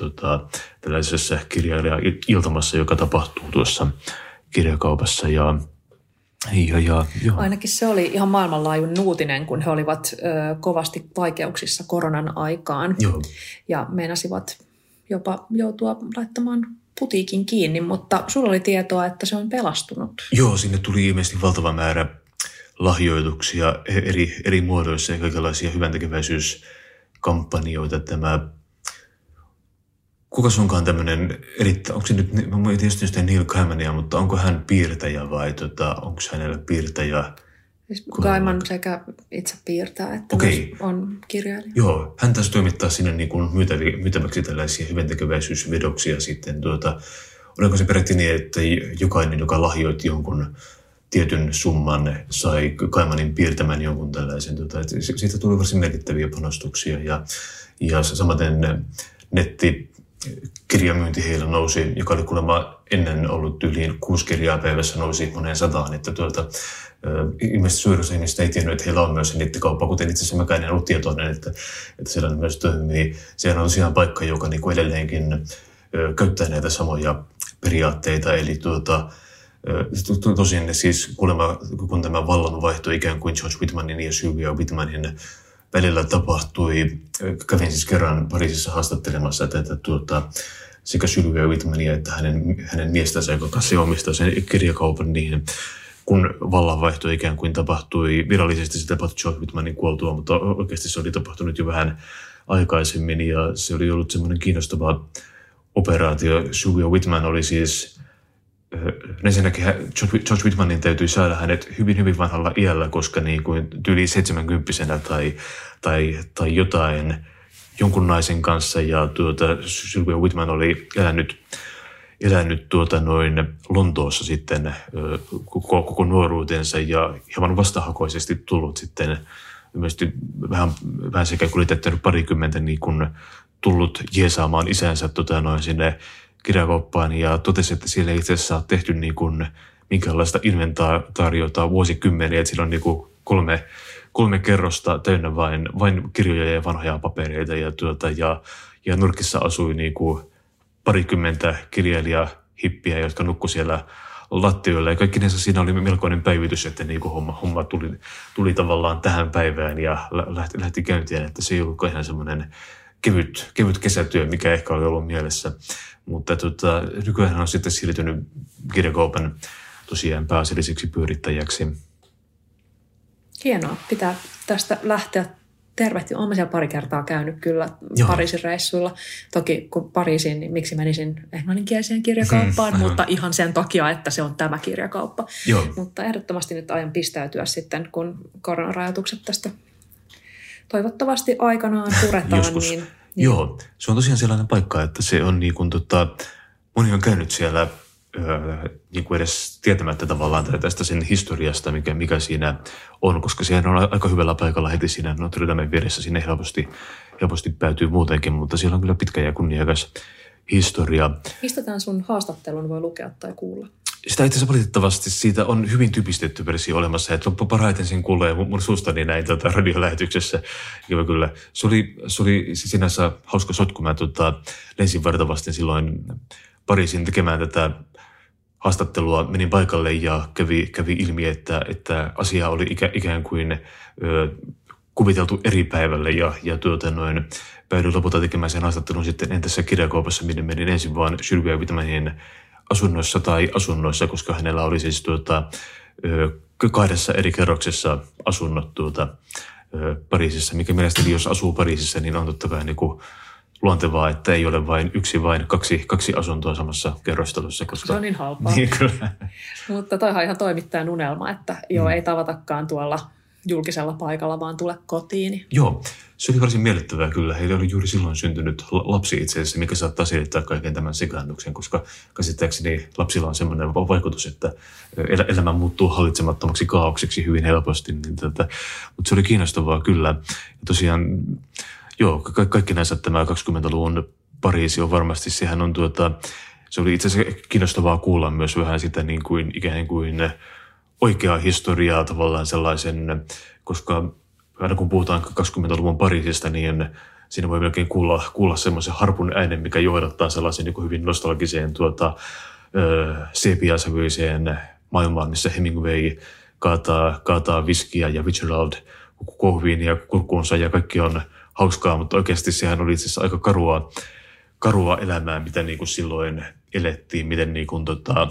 tota, tällaisessa kirjailija-iltamassa, joka tapahtuu tuossa kirjakaupassa. Ja ja, ja, joo. Ainakin se oli ihan maailmanlaajuinen uutinen, kun he olivat ö, kovasti vaikeuksissa koronan aikaan joo. ja meinasivat jopa joutua laittamaan putiikin kiinni, mutta sulla oli tietoa, että se on pelastunut. Joo, sinne tuli ilmeisesti valtava määrä lahjoituksia eri, eri muodoissa ja kaikenlaisia hyväntekeväisyyskampanjoita. Tämä, kuka onkaan tämmöinen, erittäin, onko se nyt, mä tietysti sitä Neil Gaimania, mutta onko hän piirtäjä vai tota, onko hänellä piirtäjä Siis Gaiman sekä itse piirtää, että Okei. on kirjailija. Joo, hän taisi toimittaa sinne niin kuin myytävi, myytäväksi tällaisia hyväntekeväisyysvedoksia sitten. Tuota, oliko se peräti niin, että jokainen, joka lahjoitti jonkun tietyn summan, sai Kaimanin piirtämään jonkun tällaisen. Tuota, että siitä tuli varsin merkittäviä panostuksia ja, ja samaten netti kirjamyynti heillä nousi, joka oli kuulemma ennen ollut yli kuusi kirjaa päivässä nousi moneen sataan. Että tuota, ilmeisesti suurin osa ihmistä ei tiennyt, että heillä on myös nettikauppa, kuten itse asiassa mäkään en ollut tietoinen, että, että siellä myös toimii. Sehän on tosiaan paikka, joka niin kuin edelleenkin käyttää näitä samoja periaatteita, eli tuota, Tosin siis kuulemma, kun tämä vallanvaihto ikään kuin George Whitmanin ja Sylvia Whitmanin välillä tapahtui, kävin siis kerran Pariisissa haastattelemassa tätä tuota, sekä Sylvia Whitmania että hänen, hänen miestänsä, joka kanssa omistaa sen kirjakaupan, niin kun vallanvaihto ikään kuin tapahtui, virallisesti se tapahtui George Whitmanin kuoltua, mutta oikeasti se oli tapahtunut jo vähän aikaisemmin ja se oli ollut semmoinen kiinnostava operaatio. Sylvia Whitman oli siis ensinnäkin George Whitmanin täytyy saada hänet hyvin, hyvin vanhalla iällä, koska niin kuin tyyli 70 tai, tai, tai jotain jonkun naisen kanssa. Ja tuota, Sylvia Whitman oli elänyt, elänyt tuota noin Lontoossa sitten koko, koko nuoruutensa ja hieman vastahakoisesti tullut sitten myös vähän, vähän sekä kuljetettanut parikymmentä niin kuin tullut jeesaamaan isänsä tota noin sinne kirjakauppaan ja totesi, että siellä ei itse asiassa ole tehty niin kuin minkäänlaista inventaariota vuosikymmeniä, että siellä on niin kuin kolme, kolme kerrosta täynnä vain, vain kirjoja ja vanhoja papereita ja, tuota, ja, ja nurkissa asui niin kuin parikymmentä kirjailijaa hippiä, jotka nukku siellä lattioilla ja kaikki siinä oli melkoinen päivitys, että niin kuin homma, homma tuli, tuli tavallaan tähän päivään ja lähti, lähti käyntiin, että se ei ollut ihan semmoinen kevyt, kevyt kesätyö, mikä ehkä oli ollut mielessä. Mutta tota, nykyään on sitten siirtynyt kirjakaupan tosiaan pääasialliseksi pyörittäjäksi. Hienoa. Pitää tästä lähteä tervehti. Olen siellä pari kertaa käynyt kyllä Joo. Pariisin reissuilla. Toki kun Pariisiin, niin miksi menisin englanninkieliseen kirjakauppaan, hmm, <laughs> mutta ihan sen takia, että se on tämä kirjakauppa. Joo. Mutta ehdottomasti nyt aion pistäytyä sitten, kun koronarajoitukset tästä toivottavasti aikanaan puretaan. Joskus. Niin niin. Joo, se on tosiaan sellainen paikka, että se on niin kuin, tota, moni on käynyt siellä öö, niin kuin edes tietämättä tavallaan tästä sen historiasta, mikä, mikä siinä on, koska sehän on aika hyvällä paikalla heti siinä Notre Damen vieressä, sinne helposti, helposti päätyy muutenkin, mutta siellä on kyllä pitkä ja kunniakas historia. Mistä tämän sun haastattelun voi lukea tai kuulla? Sitä itse asiassa valitettavasti siitä on hyvin typistetty versio olemassa, että parhaiten sen kuulee mun, mun suustani näin tota, radiolähetyksessä. Ja kyllä, se oli, se oli sinänsä hauska sotku. Mä tota, lensin vartavasti silloin Pariisin tekemään tätä haastattelua, menin paikalle ja kävi, kävi ilmi, että, että asia oli ikä, ikään kuin ö, kuviteltu eri päivälle ja, ja tuota noin, päädyin lopulta tekemään sen haastattelun sitten entässä kirjakaupassa, minne menin ensin vaan Sylvia Vitmanin asunnossa tai asunnoissa, koska hänellä oli siis tuota, kahdessa eri kerroksessa asunnot tuota, Pariisissa, mikä mielestäni jos asuu Pariisissa, niin on totta kai niin kuin luontevaa, että ei ole vain yksi, vain kaksi, kaksi asuntoa samassa kerrostelussa. Koska... Se on niin halpaa. Niin, kyllä. Mutta toihan ihan toimittajan unelma, että joo, mm. ei tavatakaan tuolla julkisella paikalla, vaan tule kotiin. Joo, se oli varsin miellyttävää kyllä. Heillä oli juuri silloin syntynyt lapsi itse asiassa, mikä saattaa selittää kaiken tämän sekaannuksen, koska käsittääkseni lapsilla on semmoinen vaikutus, että elämä muuttuu hallitsemattomaksi kaaukseksi hyvin helposti. Niin tätä, mutta se oli kiinnostavaa kyllä. Ja tosiaan, joo, ka- kaikki näissä tämä 20-luvun Pariisi on varmasti, sehän on tuota, se oli itse asiassa kiinnostavaa kuulla myös vähän sitä niin kuin ikään kuin oikeaa historiaa tavallaan sellaisen, koska aina kun puhutaan 20-luvun Pariisista, niin siinä voi melkein kuulla, kuulla semmoisen harpun äänen, mikä johdattaa sellaisen niin hyvin nostalgiseen tuota, sepiasävyiseen maailmaan, missä Hemingway kaataa, kaataa viskiä ja Fitzgerald kohviin ja kurkkuunsa ja kaikki on hauskaa, mutta oikeasti sehän oli itse asiassa aika karua, karua elämää, mitä niin kuin silloin elettiin, miten niin kuin, tota,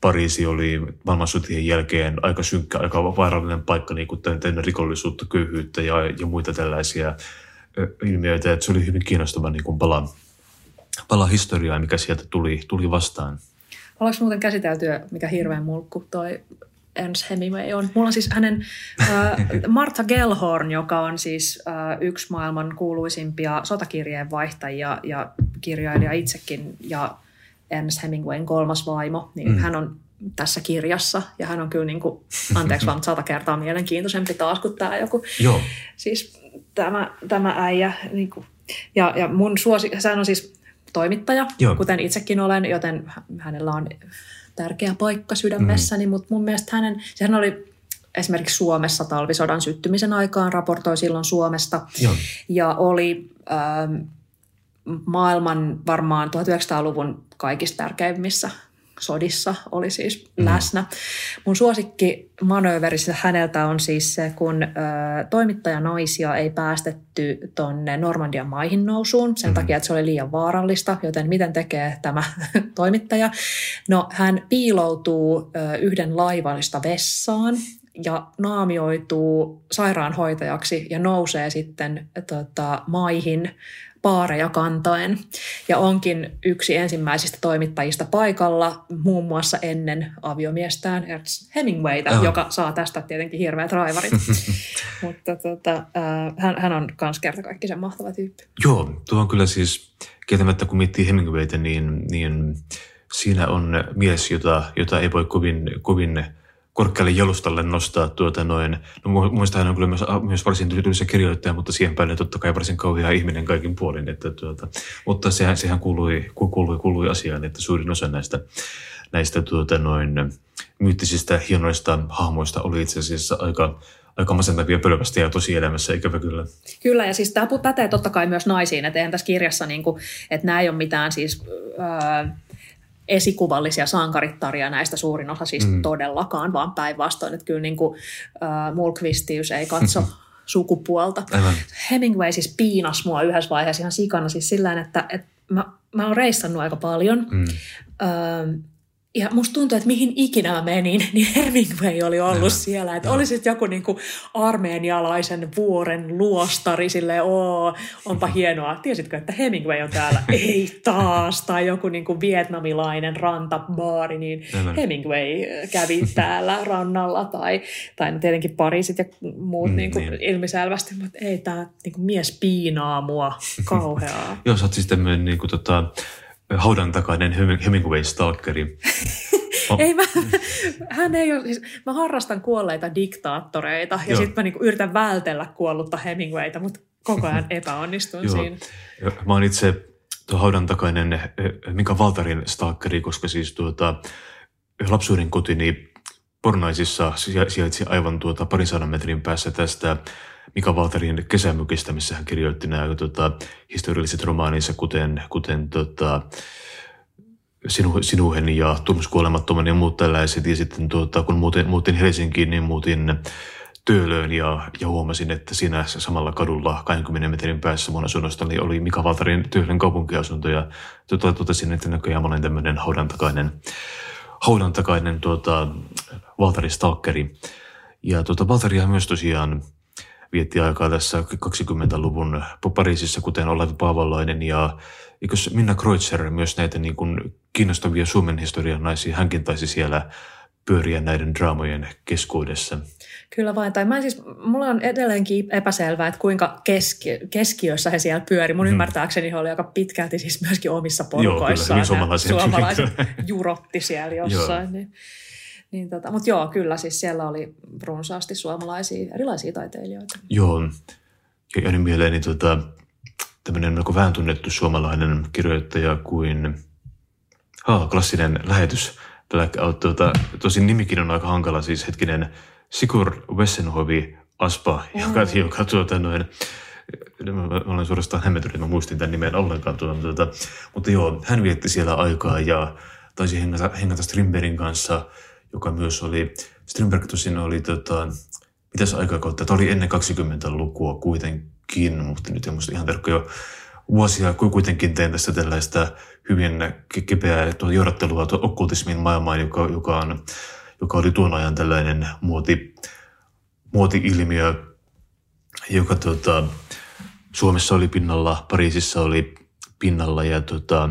Pariisi oli maailmansotien jälkeen aika synkkä, aika vaarallinen paikka, niin kuin täynnä rikollisuutta, köyhyyttä ja, ja muita tällaisia ilmiöitä. Että se oli hyvin kiinnostava niin kuin pala, pala historiaa, mikä sieltä tuli, tuli vastaan. Ollaanko muuten käsiteltyä, mikä hirveän mulkku toi Ernst Hemingway on. Mulla on siis hänen äh, <laughs> Martha Gellhorn, joka on siis äh, yksi maailman kuuluisimpia sotakirjeen vaihtajia ja kirjailija itsekin ja Ernst Hemingwayn kolmas vaimo, niin mm. hän on tässä kirjassa. Ja hän on kyllä, niin kuin, anteeksi vaan sata kertaa mielenkiintoisempi taas kuin tämä joku. Joo. Siis tämä, tämä äijä. Niin kuin, ja, ja mun suosi, hän on siis toimittaja, Joo. kuten itsekin olen, joten hänellä on tärkeä paikka sydämessäni, mm. mutta mun mielestä hänen, sehän oli esimerkiksi Suomessa talvisodan syttymisen aikaan, raportoi silloin Suomesta, Joo. ja oli ähm, maailman varmaan 1900-luvun kaikista tärkeimmissä sodissa oli siis mm. läsnä. Mun suosikki manööverissa häneltä on siis se, kun ö, toimittajanaisia ei päästetty tuonne Normandian maihin nousuun sen mm. takia, että se oli liian vaarallista, joten miten tekee tämä <laughs> toimittaja? No hän piiloutuu ö, yhden laivallista vessaan ja naamioituu sairaanhoitajaksi ja nousee sitten tota, maihin paareja kantaen. Ja onkin yksi ensimmäisistä toimittajista paikalla, muun muassa ennen aviomiestään Ernst Hemingwayta, oh. joka saa tästä tietenkin hirveät raivarit. <laughs> Mutta tota, äh, hän, hän on myös kerta kaikki sen mahtava tyyppi. Joo, tuo on kyllä siis, kieltämättä kun miettii Hemingwayta, niin, niin siinä on mies, jota, jota ei voi kovin, kovin korkealle jalustalle nostaa tuota noin. No muista hän on kyllä myös, myös varsin tyytyväisiä kirjoittaja, mutta siihen päälle totta kai varsin kauhea ihminen kaikin puolin. Että tuota, mutta sehän, sehän kuului, kuului, kuului asiaan, että suurin osa näistä, näistä tuota noin, myyttisistä hienoista hahmoista oli itse asiassa aika, aika masentavia pölvästä ja tosielämässä, ikävä kyllä. Kyllä, ja siis tämä pätee totta kai myös naisiin, että eihän tässä kirjassa, niin kuin, että nämä ei ole mitään siis... Öö, esikuvallisia sankarittaria näistä suurin osa siis mm. todellakaan, vaan päinvastoin, että kyllä niin kuin, äh, Mulkvistius ei katso <laughs> sukupuolta. Aivan. Hemingway siis piinas mua yhdessä vaiheessa ihan sikana siis sillä että, että mä, mä oon reissannut aika paljon. Mm. Öö, ja musta tuntuu, että mihin ikinä mä menin, niin Hemingway oli ollut ja, siellä. Että olisit joku niin kuin armeenialaisen vuoren luostari, silleen, oo, onpa hienoa. Tiesitkö, että Hemingway on täällä? <laughs> Ei taas. Tai joku niin kuin vietnamilainen rantabaari, niin ja, Hemingway kävi <laughs> täällä rannalla. Tai, tai no tietenkin Pariisit ja muut mm, niin kuin niin. ilmiselvästi. Mutta ei, tämä niin kuin mies piinaa mua <laughs> kauheaa. Joo, sä oot siis tämmöinen niin kuin, tota, haudan takainen Hemingway-stalkeri. Oh. <laughs> Ei mä, hän ei ole, siis, mä harrastan kuolleita diktaattoreita ja sitten mä niinku yritän vältellä kuollutta Hemingwayta, mutta koko ajan <laughs> epäonnistun siinä. Mä oon itse tuo haudan takainen eh, Mika Valtarin stalkeri, koska siis tuota, lapsuuden kotini Pornaisissa sijaitsi aivan tuota parin sadan metrin päässä tästä Mika Valterin kesämykistä, missä hän kirjoitti nämä tota, historialliset romaaninsa, kuten, kuten tota, Sinu, Sinuhen ja Tuomas Kuolemattoman ja muut tällaiset. Ja sitten tuota, kun muutin, muutin Helsinkiin, niin muutin Töölöön ja, ja huomasin, että siinä samalla kadulla 20 metrin päässä mun asunnostani niin oli Mika Valtarin Töölön kaupunkiasunto. Ja tuota, totesin, että näköjään olen tämmöinen haudan takainen, haudan tuota, Valtari Stalkeri. Ja tuota, Valtaria myös tosiaan vietti aikaa tässä 20-luvun Pariisissa, kuten Olavi Paavalainen ja eikös Minna Kreutzer myös näitä niin kuin kiinnostavia Suomen historian naisia, hänkin taisi siellä pyöriä näiden draamojen keskuudessa. Kyllä vain. Tai mä siis, mulla on edelleenkin epäselvää, että kuinka keski, keskiössä he siellä pyöri. Mun hmm. ymmärtääkseni he oli aika pitkälti siis myöskin omissa porukoissaan. Joo, kyllä, suomalaiset jurotti siellä jossain. niin. Niin tota, Mutta joo, kyllä siis siellä oli runsaasti suomalaisia erilaisia taiteilijoita. Joo, ja jäänyt mieleeni tota, tämmöinen melko vähän tunnettu suomalainen kirjoittaja kuin ha, klassinen lähetys Blackout. Tota, tosin nimikin on aika hankala, siis hetkinen Sigur Wessenhovi Aspa, oh. joka, joka tuota, noin, mä olen suorastaan hämmentynyt, että mä muistin tämän nimen ollenkaan. Tuota, tuota, mutta joo, hän vietti siellä aikaa ja taisi hengata, hengata Strindbergin kanssa – joka myös oli, Strindberg tosin oli, tota, mitäs aikakautta, tämä oli ennen 20-lukua kuitenkin, mutta nyt en muista ihan tarkkoja vuosia, kuitenkin tein tässä tällaista hyvin kepeää johdattelua okkultismin maailmaan, joka, joka, on, joka oli tuon ajan tällainen muoti, muoti-ilmiö, joka tota, Suomessa oli pinnalla, Pariisissa oli pinnalla ja tota,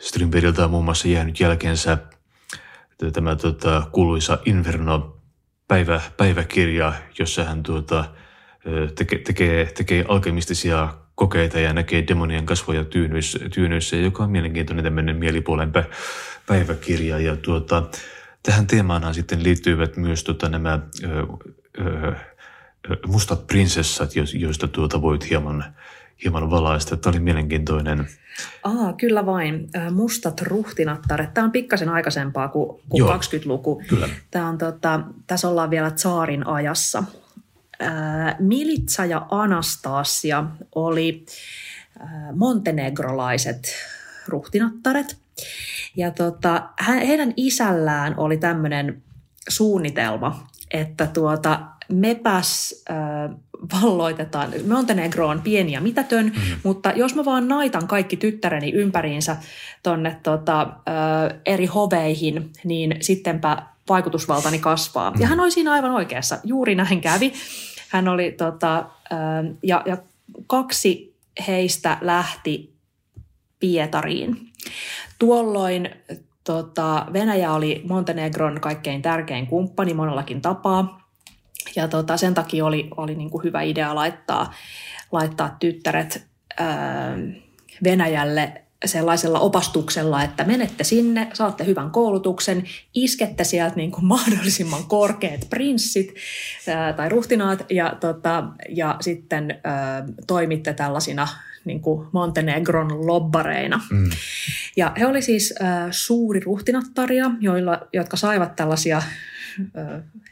Strindbergiltä on muun muassa jäänyt jälkeensä tämä tota, kuuluisa Inferno, päivä, päiväkirja, jossa hän tuota, teke, tekee, tekee alkemistisia kokeita ja näkee demonien kasvoja tyynyissä, tyynyissä joka on mielenkiintoinen tämmöinen mielipuolen päiväkirja. Ja tuota, tähän teemaanhan sitten liittyvät myös tuota, nämä ö, ö, mustat prinsessat, joista tuota voit hieman, hieman valaista. Tämä oli mielenkiintoinen. Aa, kyllä vain. Mustat ruhtinattaret. Tämä on pikkasen aikaisempaa kuin, kuin 20-luku. Kyllä. Tämä on, tota, tässä ollaan vielä tsaarin ajassa. Militsa ja Anastasia oli montenegrolaiset ruhtinattaret. Ja tota, heidän isällään oli tämmöinen suunnitelma, että tuota, mepäs äh, valloitetaan. Montenegro on pieni ja mitätön, mm-hmm. mutta jos mä vaan naitan kaikki tyttäreni ympäriinsä tonne tota, äh, eri hoveihin, niin sittenpä vaikutusvaltani kasvaa. Mm-hmm. Ja hän oli siinä aivan oikeassa. Juuri näin kävi. Hän oli, tota, äh, ja, ja kaksi heistä lähti Pietariin. Tuolloin tota, Venäjä oli Montenegron kaikkein tärkein kumppani monellakin tapaa. Ja tota, sen takia oli, oli niin kuin hyvä idea laittaa, laittaa tyttäret ää, Venäjälle sellaisella opastuksella, että menette sinne, saatte hyvän koulutuksen, iskette sieltä niin kuin mahdollisimman korkeat prinssit ää, tai ruhtinaat ja, tota, ja sitten ää, toimitte tällaisina niin kuin Montenegron lobbareina. Mm. Ja he oli siis äh, suuri ruhtinattaria, joilla, jotka saivat tällaisia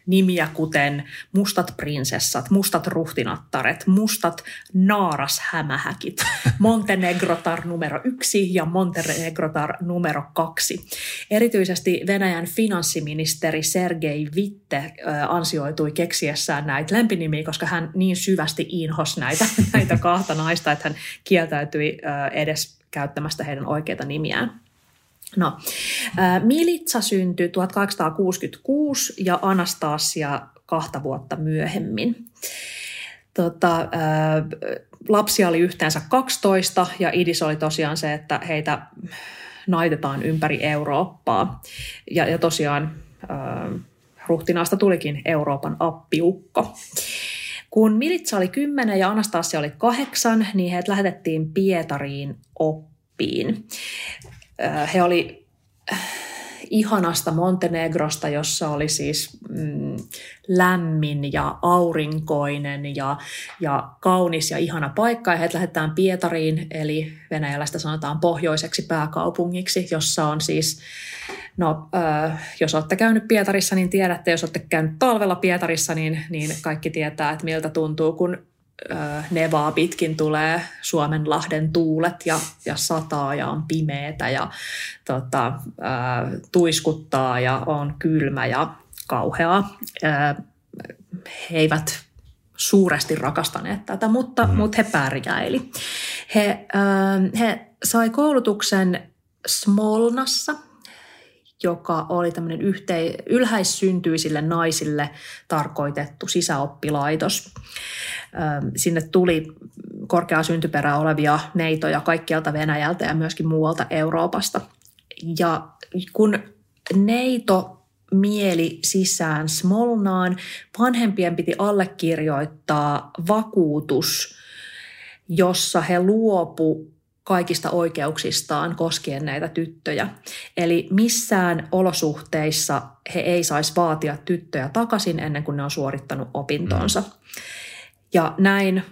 nimiä kuten mustat prinsessat, mustat ruhtinattaret, mustat naarashämähäkit, <laughs> Montenegrotar numero yksi ja Montenegrotar numero kaksi. Erityisesti Venäjän finanssiministeri Sergei Vitte ansioitui keksiessään näitä lempinimiä, koska hän niin syvästi inhos näitä, <laughs> näitä kahta naista, että hän kieltäytyi edes käyttämästä heidän oikeita nimiään. No, Militsa syntyi 1866 ja Anastasia kahta vuotta myöhemmin. Tota, lapsia oli yhteensä 12 ja idis oli tosiaan se, että heitä naitetaan ympäri Eurooppaa. Ja, ja tosiaan ruhtinaasta tulikin Euroopan appiukko. Kun Militsa oli kymmenen ja Anastasia oli kahdeksan, niin heidät lähetettiin Pietariin oppiin. He oli ihanasta Montenegrosta, jossa oli siis mm, lämmin ja aurinkoinen ja, ja kaunis ja ihana paikka. Ja heidät lähdetään Pietariin, eli venäjäläistä sanotaan pohjoiseksi pääkaupungiksi, jossa on siis, no äh, jos olette käynyt Pietarissa, niin tiedätte, jos olette käynyt talvella Pietarissa, niin, niin kaikki tietää, että miltä tuntuu, kun nevaa pitkin tulee Suomenlahden tuulet ja, ja sataa ja on pimeätä ja tota, ää, tuiskuttaa ja on kylmä ja kauheaa. Ää, he eivät suuresti rakastaneet tätä, mutta, mm. mutta he pärjäili. He, ää, he sai koulutuksen Smolnassa, joka oli tämmöinen yhtei, ylhäissyntyisille naisille tarkoitettu sisäoppilaitos. Sinne tuli korkeaa syntyperää olevia neitoja kaikkialta Venäjältä ja myöskin muualta Euroopasta. Ja kun neito mieli sisään Smolnaan, vanhempien piti allekirjoittaa vakuutus, jossa he luopu kaikista oikeuksistaan koskien näitä tyttöjä. Eli missään olosuhteissa he ei saisi vaatia tyttöjä takaisin ennen kuin ne on suorittanut opintonsa. Mm. Ja näin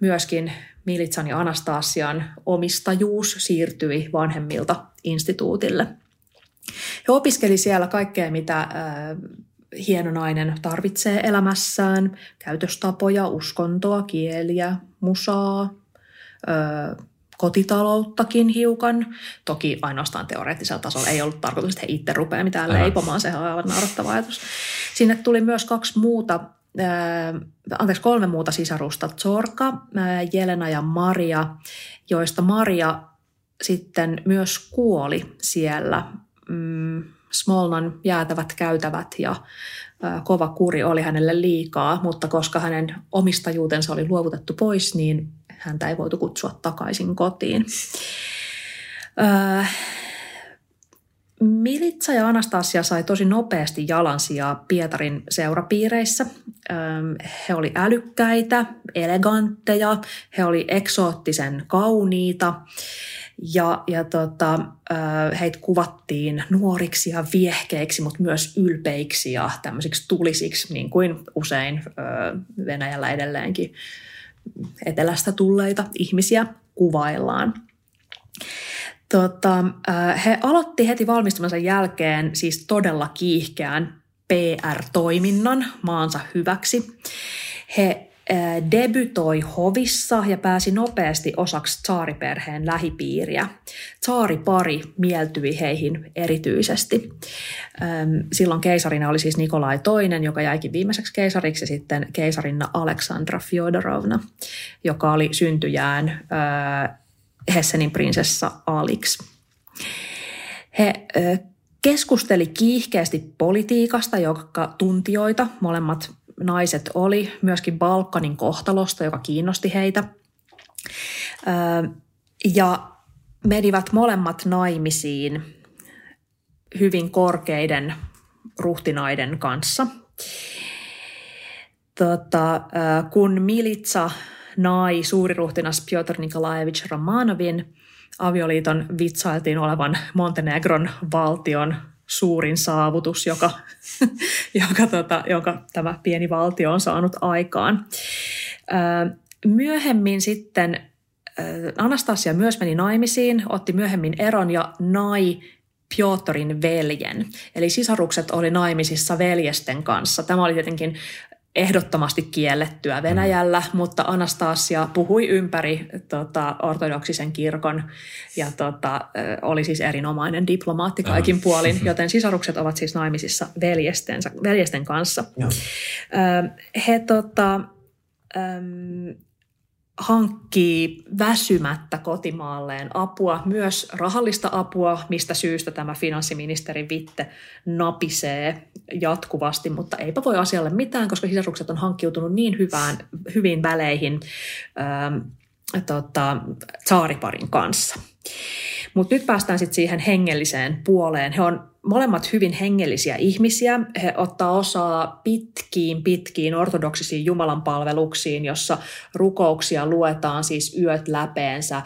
myöskin Militsan ja Anastasian omistajuus siirtyi vanhemmilta instituutille. He opiskeli siellä kaikkea, mitä äh, hieno nainen tarvitsee elämässään, käytöstapoja, uskontoa, kieliä, musaa, äh, kotitalouttakin hiukan. Toki ainoastaan teoreettisella tasolla ei ollut tarkoitus, että he itse rupeaa mitään leipomaan, se on aivan naurattava ajatus. Sinne tuli myös kaksi muuta äh, anteeksi, kolme muuta sisarusta, Zorka, äh, Jelena ja Maria, joista Maria sitten myös kuoli siellä. Mm, Smolnan jäätävät käytävät ja kova kuri oli hänelle liikaa, mutta koska hänen omistajuutensa oli luovutettu pois, niin häntä ei voitu kutsua takaisin kotiin. Militsa ja Anastasia sai tosi nopeasti jalansijaa Pietarin seurapiireissä. He oli älykkäitä, elegantteja, he oli eksoottisen kauniita ja, ja tota, heitä kuvattiin nuoriksi ja viehkeiksi, mutta myös ylpeiksi ja tämmöisiksi tulisiksi, niin kuin usein Venäjällä edelleenkin etelästä tulleita ihmisiä kuvaillaan. Tota, he aloitti heti valmistumansa jälkeen siis todella kiihkeän PR-toiminnan maansa hyväksi. He debytoi hovissa ja pääsi nopeasti osaksi tsaariperheen lähipiiriä. Tsaaripari mieltyi heihin erityisesti. Silloin keisarina oli siis Nikolai II, joka jäikin viimeiseksi keisariksi, ja sitten keisarinna Aleksandra Fyodorovna, joka oli syntyjään Hessenin prinsessa Alix. He keskusteli kiihkeästi politiikasta, joka tuntijoita molemmat naiset oli, myöskin Balkanin kohtalosta, joka kiinnosti heitä. Ja menivät molemmat naimisiin hyvin korkeiden ruhtinaiden kanssa. Tota, kun Militsa nai suuriruhtinas Piotr Nikolaevich Romanovin avioliiton vitsailtiin olevan Montenegron valtion suurin saavutus, joka, <laughs> joka, tota, jonka tämä pieni valtio on saanut aikaan. Myöhemmin sitten Anastasia myös meni naimisiin, otti myöhemmin eron ja nai Piotrin veljen. Eli sisarukset oli naimisissa veljesten kanssa. Tämä oli tietenkin ehdottomasti kiellettyä Venäjällä, mm. mutta Anastasia puhui ympäri tota, ortodoksisen kirkon ja tota, oli siis erinomainen diplomaatti kaikin puolin, <laughs> joten sisarukset ovat siis naimisissa veljestensä, veljesten kanssa. Joo. He tota, hankkii väsymättä kotimaalleen apua, myös rahallista apua, mistä syystä tämä finanssiministeri Vitte napisee jatkuvasti, mutta eipä voi asialle mitään, koska sisarukset on hankkiutunut niin hyvään, hyviin väleihin ähm, tota, saariparin kanssa. Mutta nyt päästään sitten siihen hengelliseen puoleen. He on molemmat hyvin hengellisiä ihmisiä. He ottaa osaa pitkiin, pitkiin ortodoksisiin jumalanpalveluksiin, jossa rukouksia luetaan siis yöt läpeensä.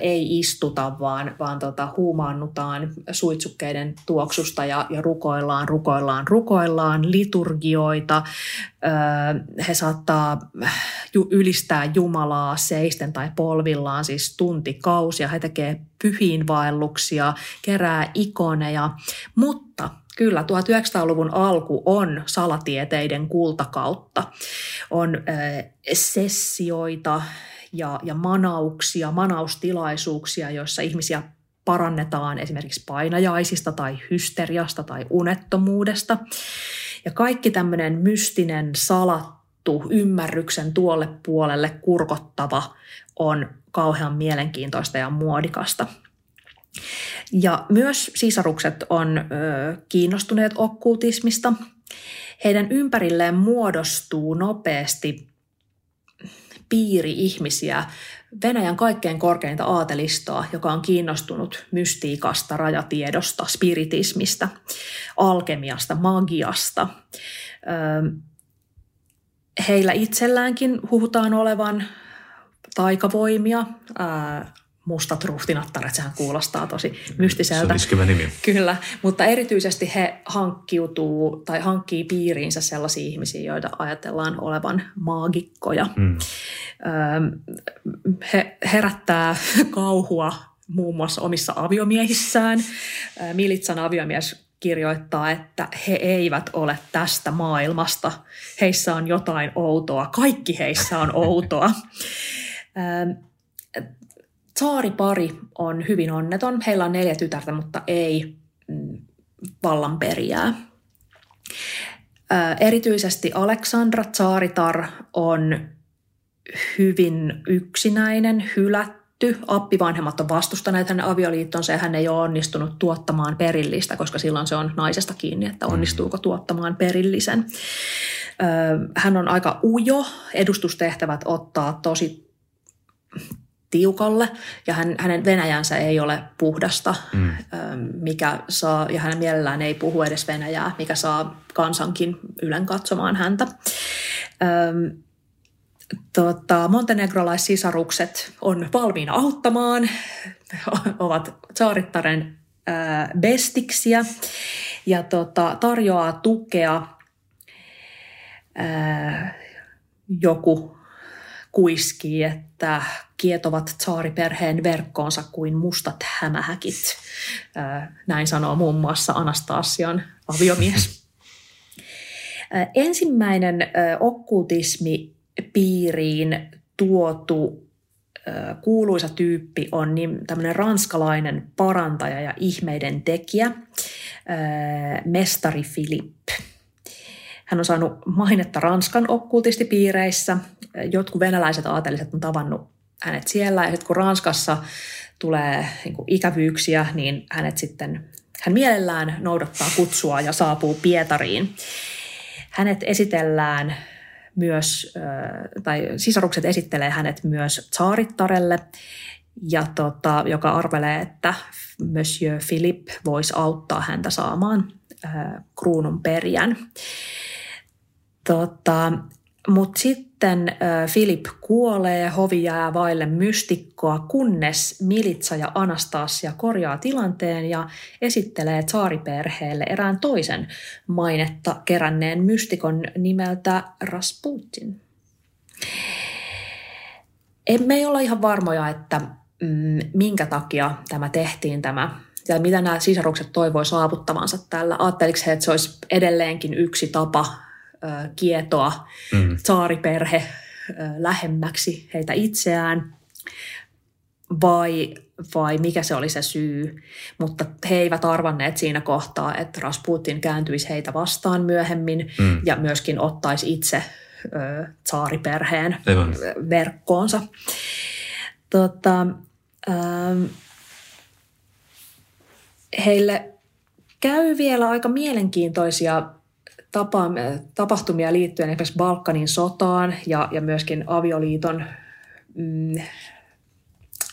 Ei istuta, vaan, vaan tota, huumaannutaan suitsukkeiden tuoksusta ja, ja rukoillaan, rukoillaan, rukoillaan liturgioita. He saattaa ylistää Jumalaa seisten tai polvillaan siis tuntikausia. He tekee pyhiinvaelluksia, kerää ikoneja, mutta kyllä 1900-luvun alku on salatieteiden kultakautta. On äh, sessioita ja, ja manauksia, manaustilaisuuksia, joissa ihmisiä parannetaan esimerkiksi painajaisista tai hysteriasta tai unettomuudesta. Ja kaikki tämmöinen mystinen, salattu, ymmärryksen tuolle puolelle kurkottava on kauhean mielenkiintoista ja muodikasta. Ja myös sisarukset on ö, kiinnostuneet okkultismista. Heidän ympärilleen muodostuu nopeasti piiri ihmisiä, Venäjän kaikkein korkeinta aatelistoa, joka on kiinnostunut mystiikasta, rajatiedosta, spiritismista, alkemiasta, magiasta. Heillä itselläänkin huhutaan olevan taikavoimia, mustat ruhtinattaret, sehän kuulostaa tosi mystiseltä. Se on nimi. Kyllä, mutta erityisesti he hankkiutuu tai hankkii piiriinsä sellaisia ihmisiä, joita ajatellaan olevan maagikkoja. Mm. He herättää kauhua muun muassa omissa aviomiehissään. Militsan aviomies kirjoittaa, että he eivät ole tästä maailmasta. Heissä on jotain outoa. Kaikki heissä on outoa. <laughs> Saaripari on hyvin onneton. Heillä on neljä tytärtä, mutta ei mm, vallanperijää. Erityisesti Aleksandra Saaritar on hyvin yksinäinen, hylätty. Appivanhemmat on vastustaneet hänen avioliittonsa ja hän ei ole onnistunut tuottamaan perillistä, koska silloin se on naisesta kiinni, että onnistuuko tuottamaan perillisen. Hän on aika ujo. Edustustehtävät ottaa tosi tiukalle ja hän, hänen Venäjänsä ei ole puhdasta, mm. mikä saa, ja hän mielellään ei puhu edes Venäjää, mikä saa kansankin ylen katsomaan häntä. Tota, montenegrolaissisarukset on valmiina auttamaan, <laughs> ovat Saarittaren bestiksiä ja tota, tarjoaa tukea. Ää, joku kuiskii, että kietovat tsaariperheen verkkoonsa kuin mustat hämähäkit. Näin sanoo muun muassa Anastasian aviomies. Ensimmäinen okkultismi piiriin tuotu kuuluisa tyyppi on tämmöinen ranskalainen parantaja ja ihmeiden tekijä, mestari Philippe. Hän on saanut mainetta Ranskan okkultistipiireissä. Jotkut venäläiset aateliset on tavannut hänet siellä ja sitten kun Ranskassa tulee niin kuin ikävyyksiä, niin hänet sitten, hän mielellään noudattaa kutsua ja saapuu Pietariin. Hänet esitellään myös, tai sisarukset esittelee hänet myös Tsaarittarelle, ja tota, joka arvelee, että Monsieur Philippe voisi auttaa häntä saamaan äh, kruunun perijän. Tota, Mutta sitten Philip kuolee, hovi jää vaille mystikkoa, kunnes Militsa ja Anastasia korjaa tilanteen ja esittelee tsaariperheelle erään toisen mainetta keränneen mystikon nimeltä Rasputin. Emme ei olla ihan varmoja, että mm, minkä takia tämä tehtiin tämä ja mitä nämä sisarukset toivoi saavuttavansa tällä. Ajatteliko he, että se olisi edelleenkin yksi tapa kietoa mm. saariperhe lähemmäksi heitä itseään vai, vai mikä se oli se syy. Mutta he eivät arvanneet siinä kohtaa, että Rasputin kääntyisi heitä vastaan myöhemmin mm. ja myöskin ottaisi itse ö, saariperheen Aivan. verkkoonsa. Tota, ö, heille käy vielä aika mielenkiintoisia tapa, tapahtumia liittyen esimerkiksi Balkanin sotaan ja, ja myöskin avioliiton mm,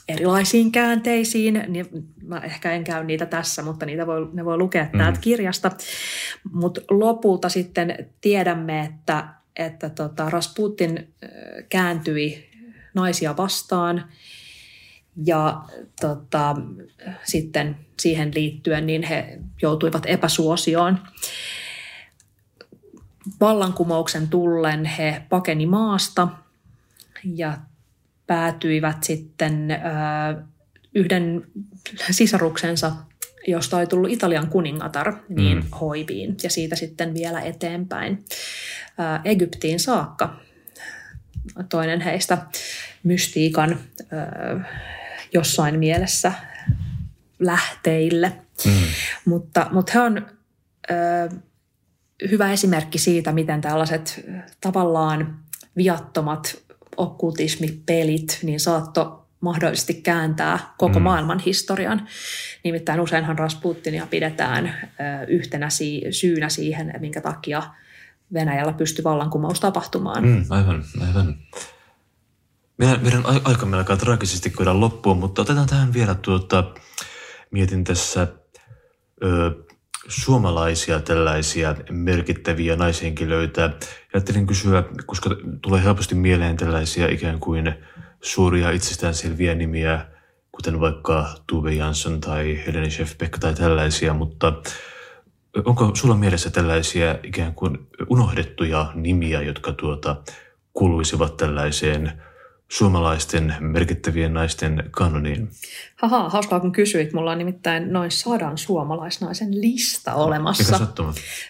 erilaisiin käänteisiin. Niin mä ehkä en käy niitä tässä, mutta niitä voi, ne voi lukea mm. täältä kirjasta. Mutta lopulta sitten tiedämme, että, että tota Rasputin kääntyi naisia vastaan ja tota, sitten siihen liittyen niin he joutuivat epäsuosioon vallankumouksen tullen he pakeni maasta ja päätyivät sitten yhden sisaruksensa, josta oli tullut Italian kuningatar, niin mm. hoiviin ja siitä sitten vielä eteenpäin Egyptiin saakka. Toinen heistä mystiikan jossain mielessä lähteille. Mm. Mutta, mutta he on hyvä esimerkki siitä, miten tällaiset tavallaan viattomat okkultismipelit niin saatto mahdollisesti kääntää koko mm. maailman historian. Nimittäin useinhan Rasputinia pidetään yhtenä syynä siihen, minkä takia Venäjällä pystyi vallankumous tapahtumaan. Mm, aivan, aivan. Meidän, meidän aikamme alkaa traagisesti käydä loppuun, mutta otetaan tähän vielä tuota, mietin tässä ö, suomalaisia tällaisia merkittäviä naishenkilöitä. Ajattelin kysyä, koska tulee helposti mieleen tällaisia ikään kuin suuria itsestäänselviä nimiä, kuten vaikka Tuve Jansson tai Helene Schäfbeck tai tällaisia, mutta onko sulla mielessä tällaisia ikään kuin unohdettuja nimiä, jotka tuota, kuuluisivat tällaiseen – suomalaisten merkittävien naisten kanoniin? Haha, hauskaa kun kysyit. Mulla on nimittäin noin sadan suomalaisnaisen lista olemassa. Mikä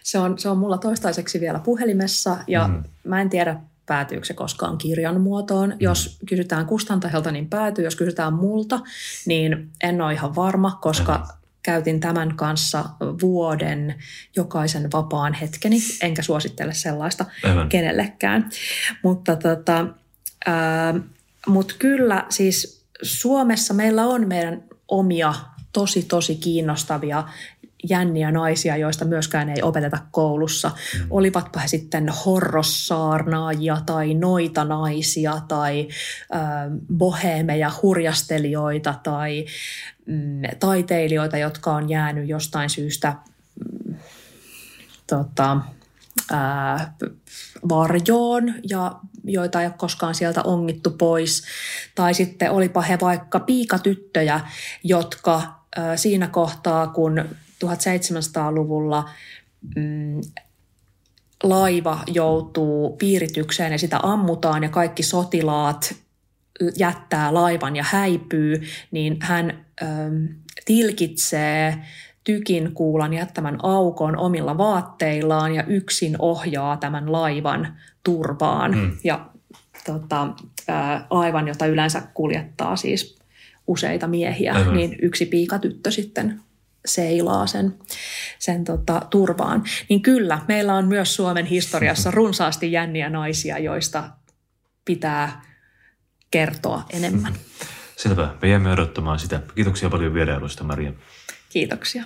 se on, se on mulla toistaiseksi vielä puhelimessa ja mm. mä en tiedä, päätyykö se koskaan kirjan muotoon. Mm. Jos kysytään kustantajalta, niin päätyy. Jos kysytään multa, niin en ole ihan varma, koska mm. käytin tämän kanssa vuoden jokaisen vapaan hetkeni, enkä suosittele sellaista Aivan. kenellekään. Mutta tota, mutta kyllä siis Suomessa meillä on meidän omia tosi tosi kiinnostavia jänniä naisia, joista myöskään ei opeteta koulussa. Mm. Olivatpa he sitten horrossaarnaajia tai noita naisia tai äh, bohemeja, hurjastelijoita tai mm, taiteilijoita, jotka on jäänyt jostain syystä mm, tota, ää, varjoon ja joita ei ole koskaan sieltä ongittu pois. Tai sitten olipa he vaikka piikatyttöjä, jotka siinä kohtaa, kun 1700-luvulla mm, laiva joutuu piiritykseen ja sitä ammutaan ja kaikki sotilaat jättää laivan ja häipyy, niin hän ähm, tilkitsee tykin kuulan jättämän aukon omilla vaatteillaan ja yksin ohjaa tämän laivan turvaan. Mm. Ja tota, ää, laivan, jota yleensä kuljettaa siis useita miehiä, Aivan. niin yksi piikatyttö sitten seilaa sen, sen tota, turvaan. Niin kyllä, meillä on myös Suomen historiassa <laughs> runsaasti jänniä naisia, joista pitää kertoa enemmän. Selvä. Me jäämme odottamaan sitä. Kiitoksia paljon vierailusta, Maria. Kiitoksia.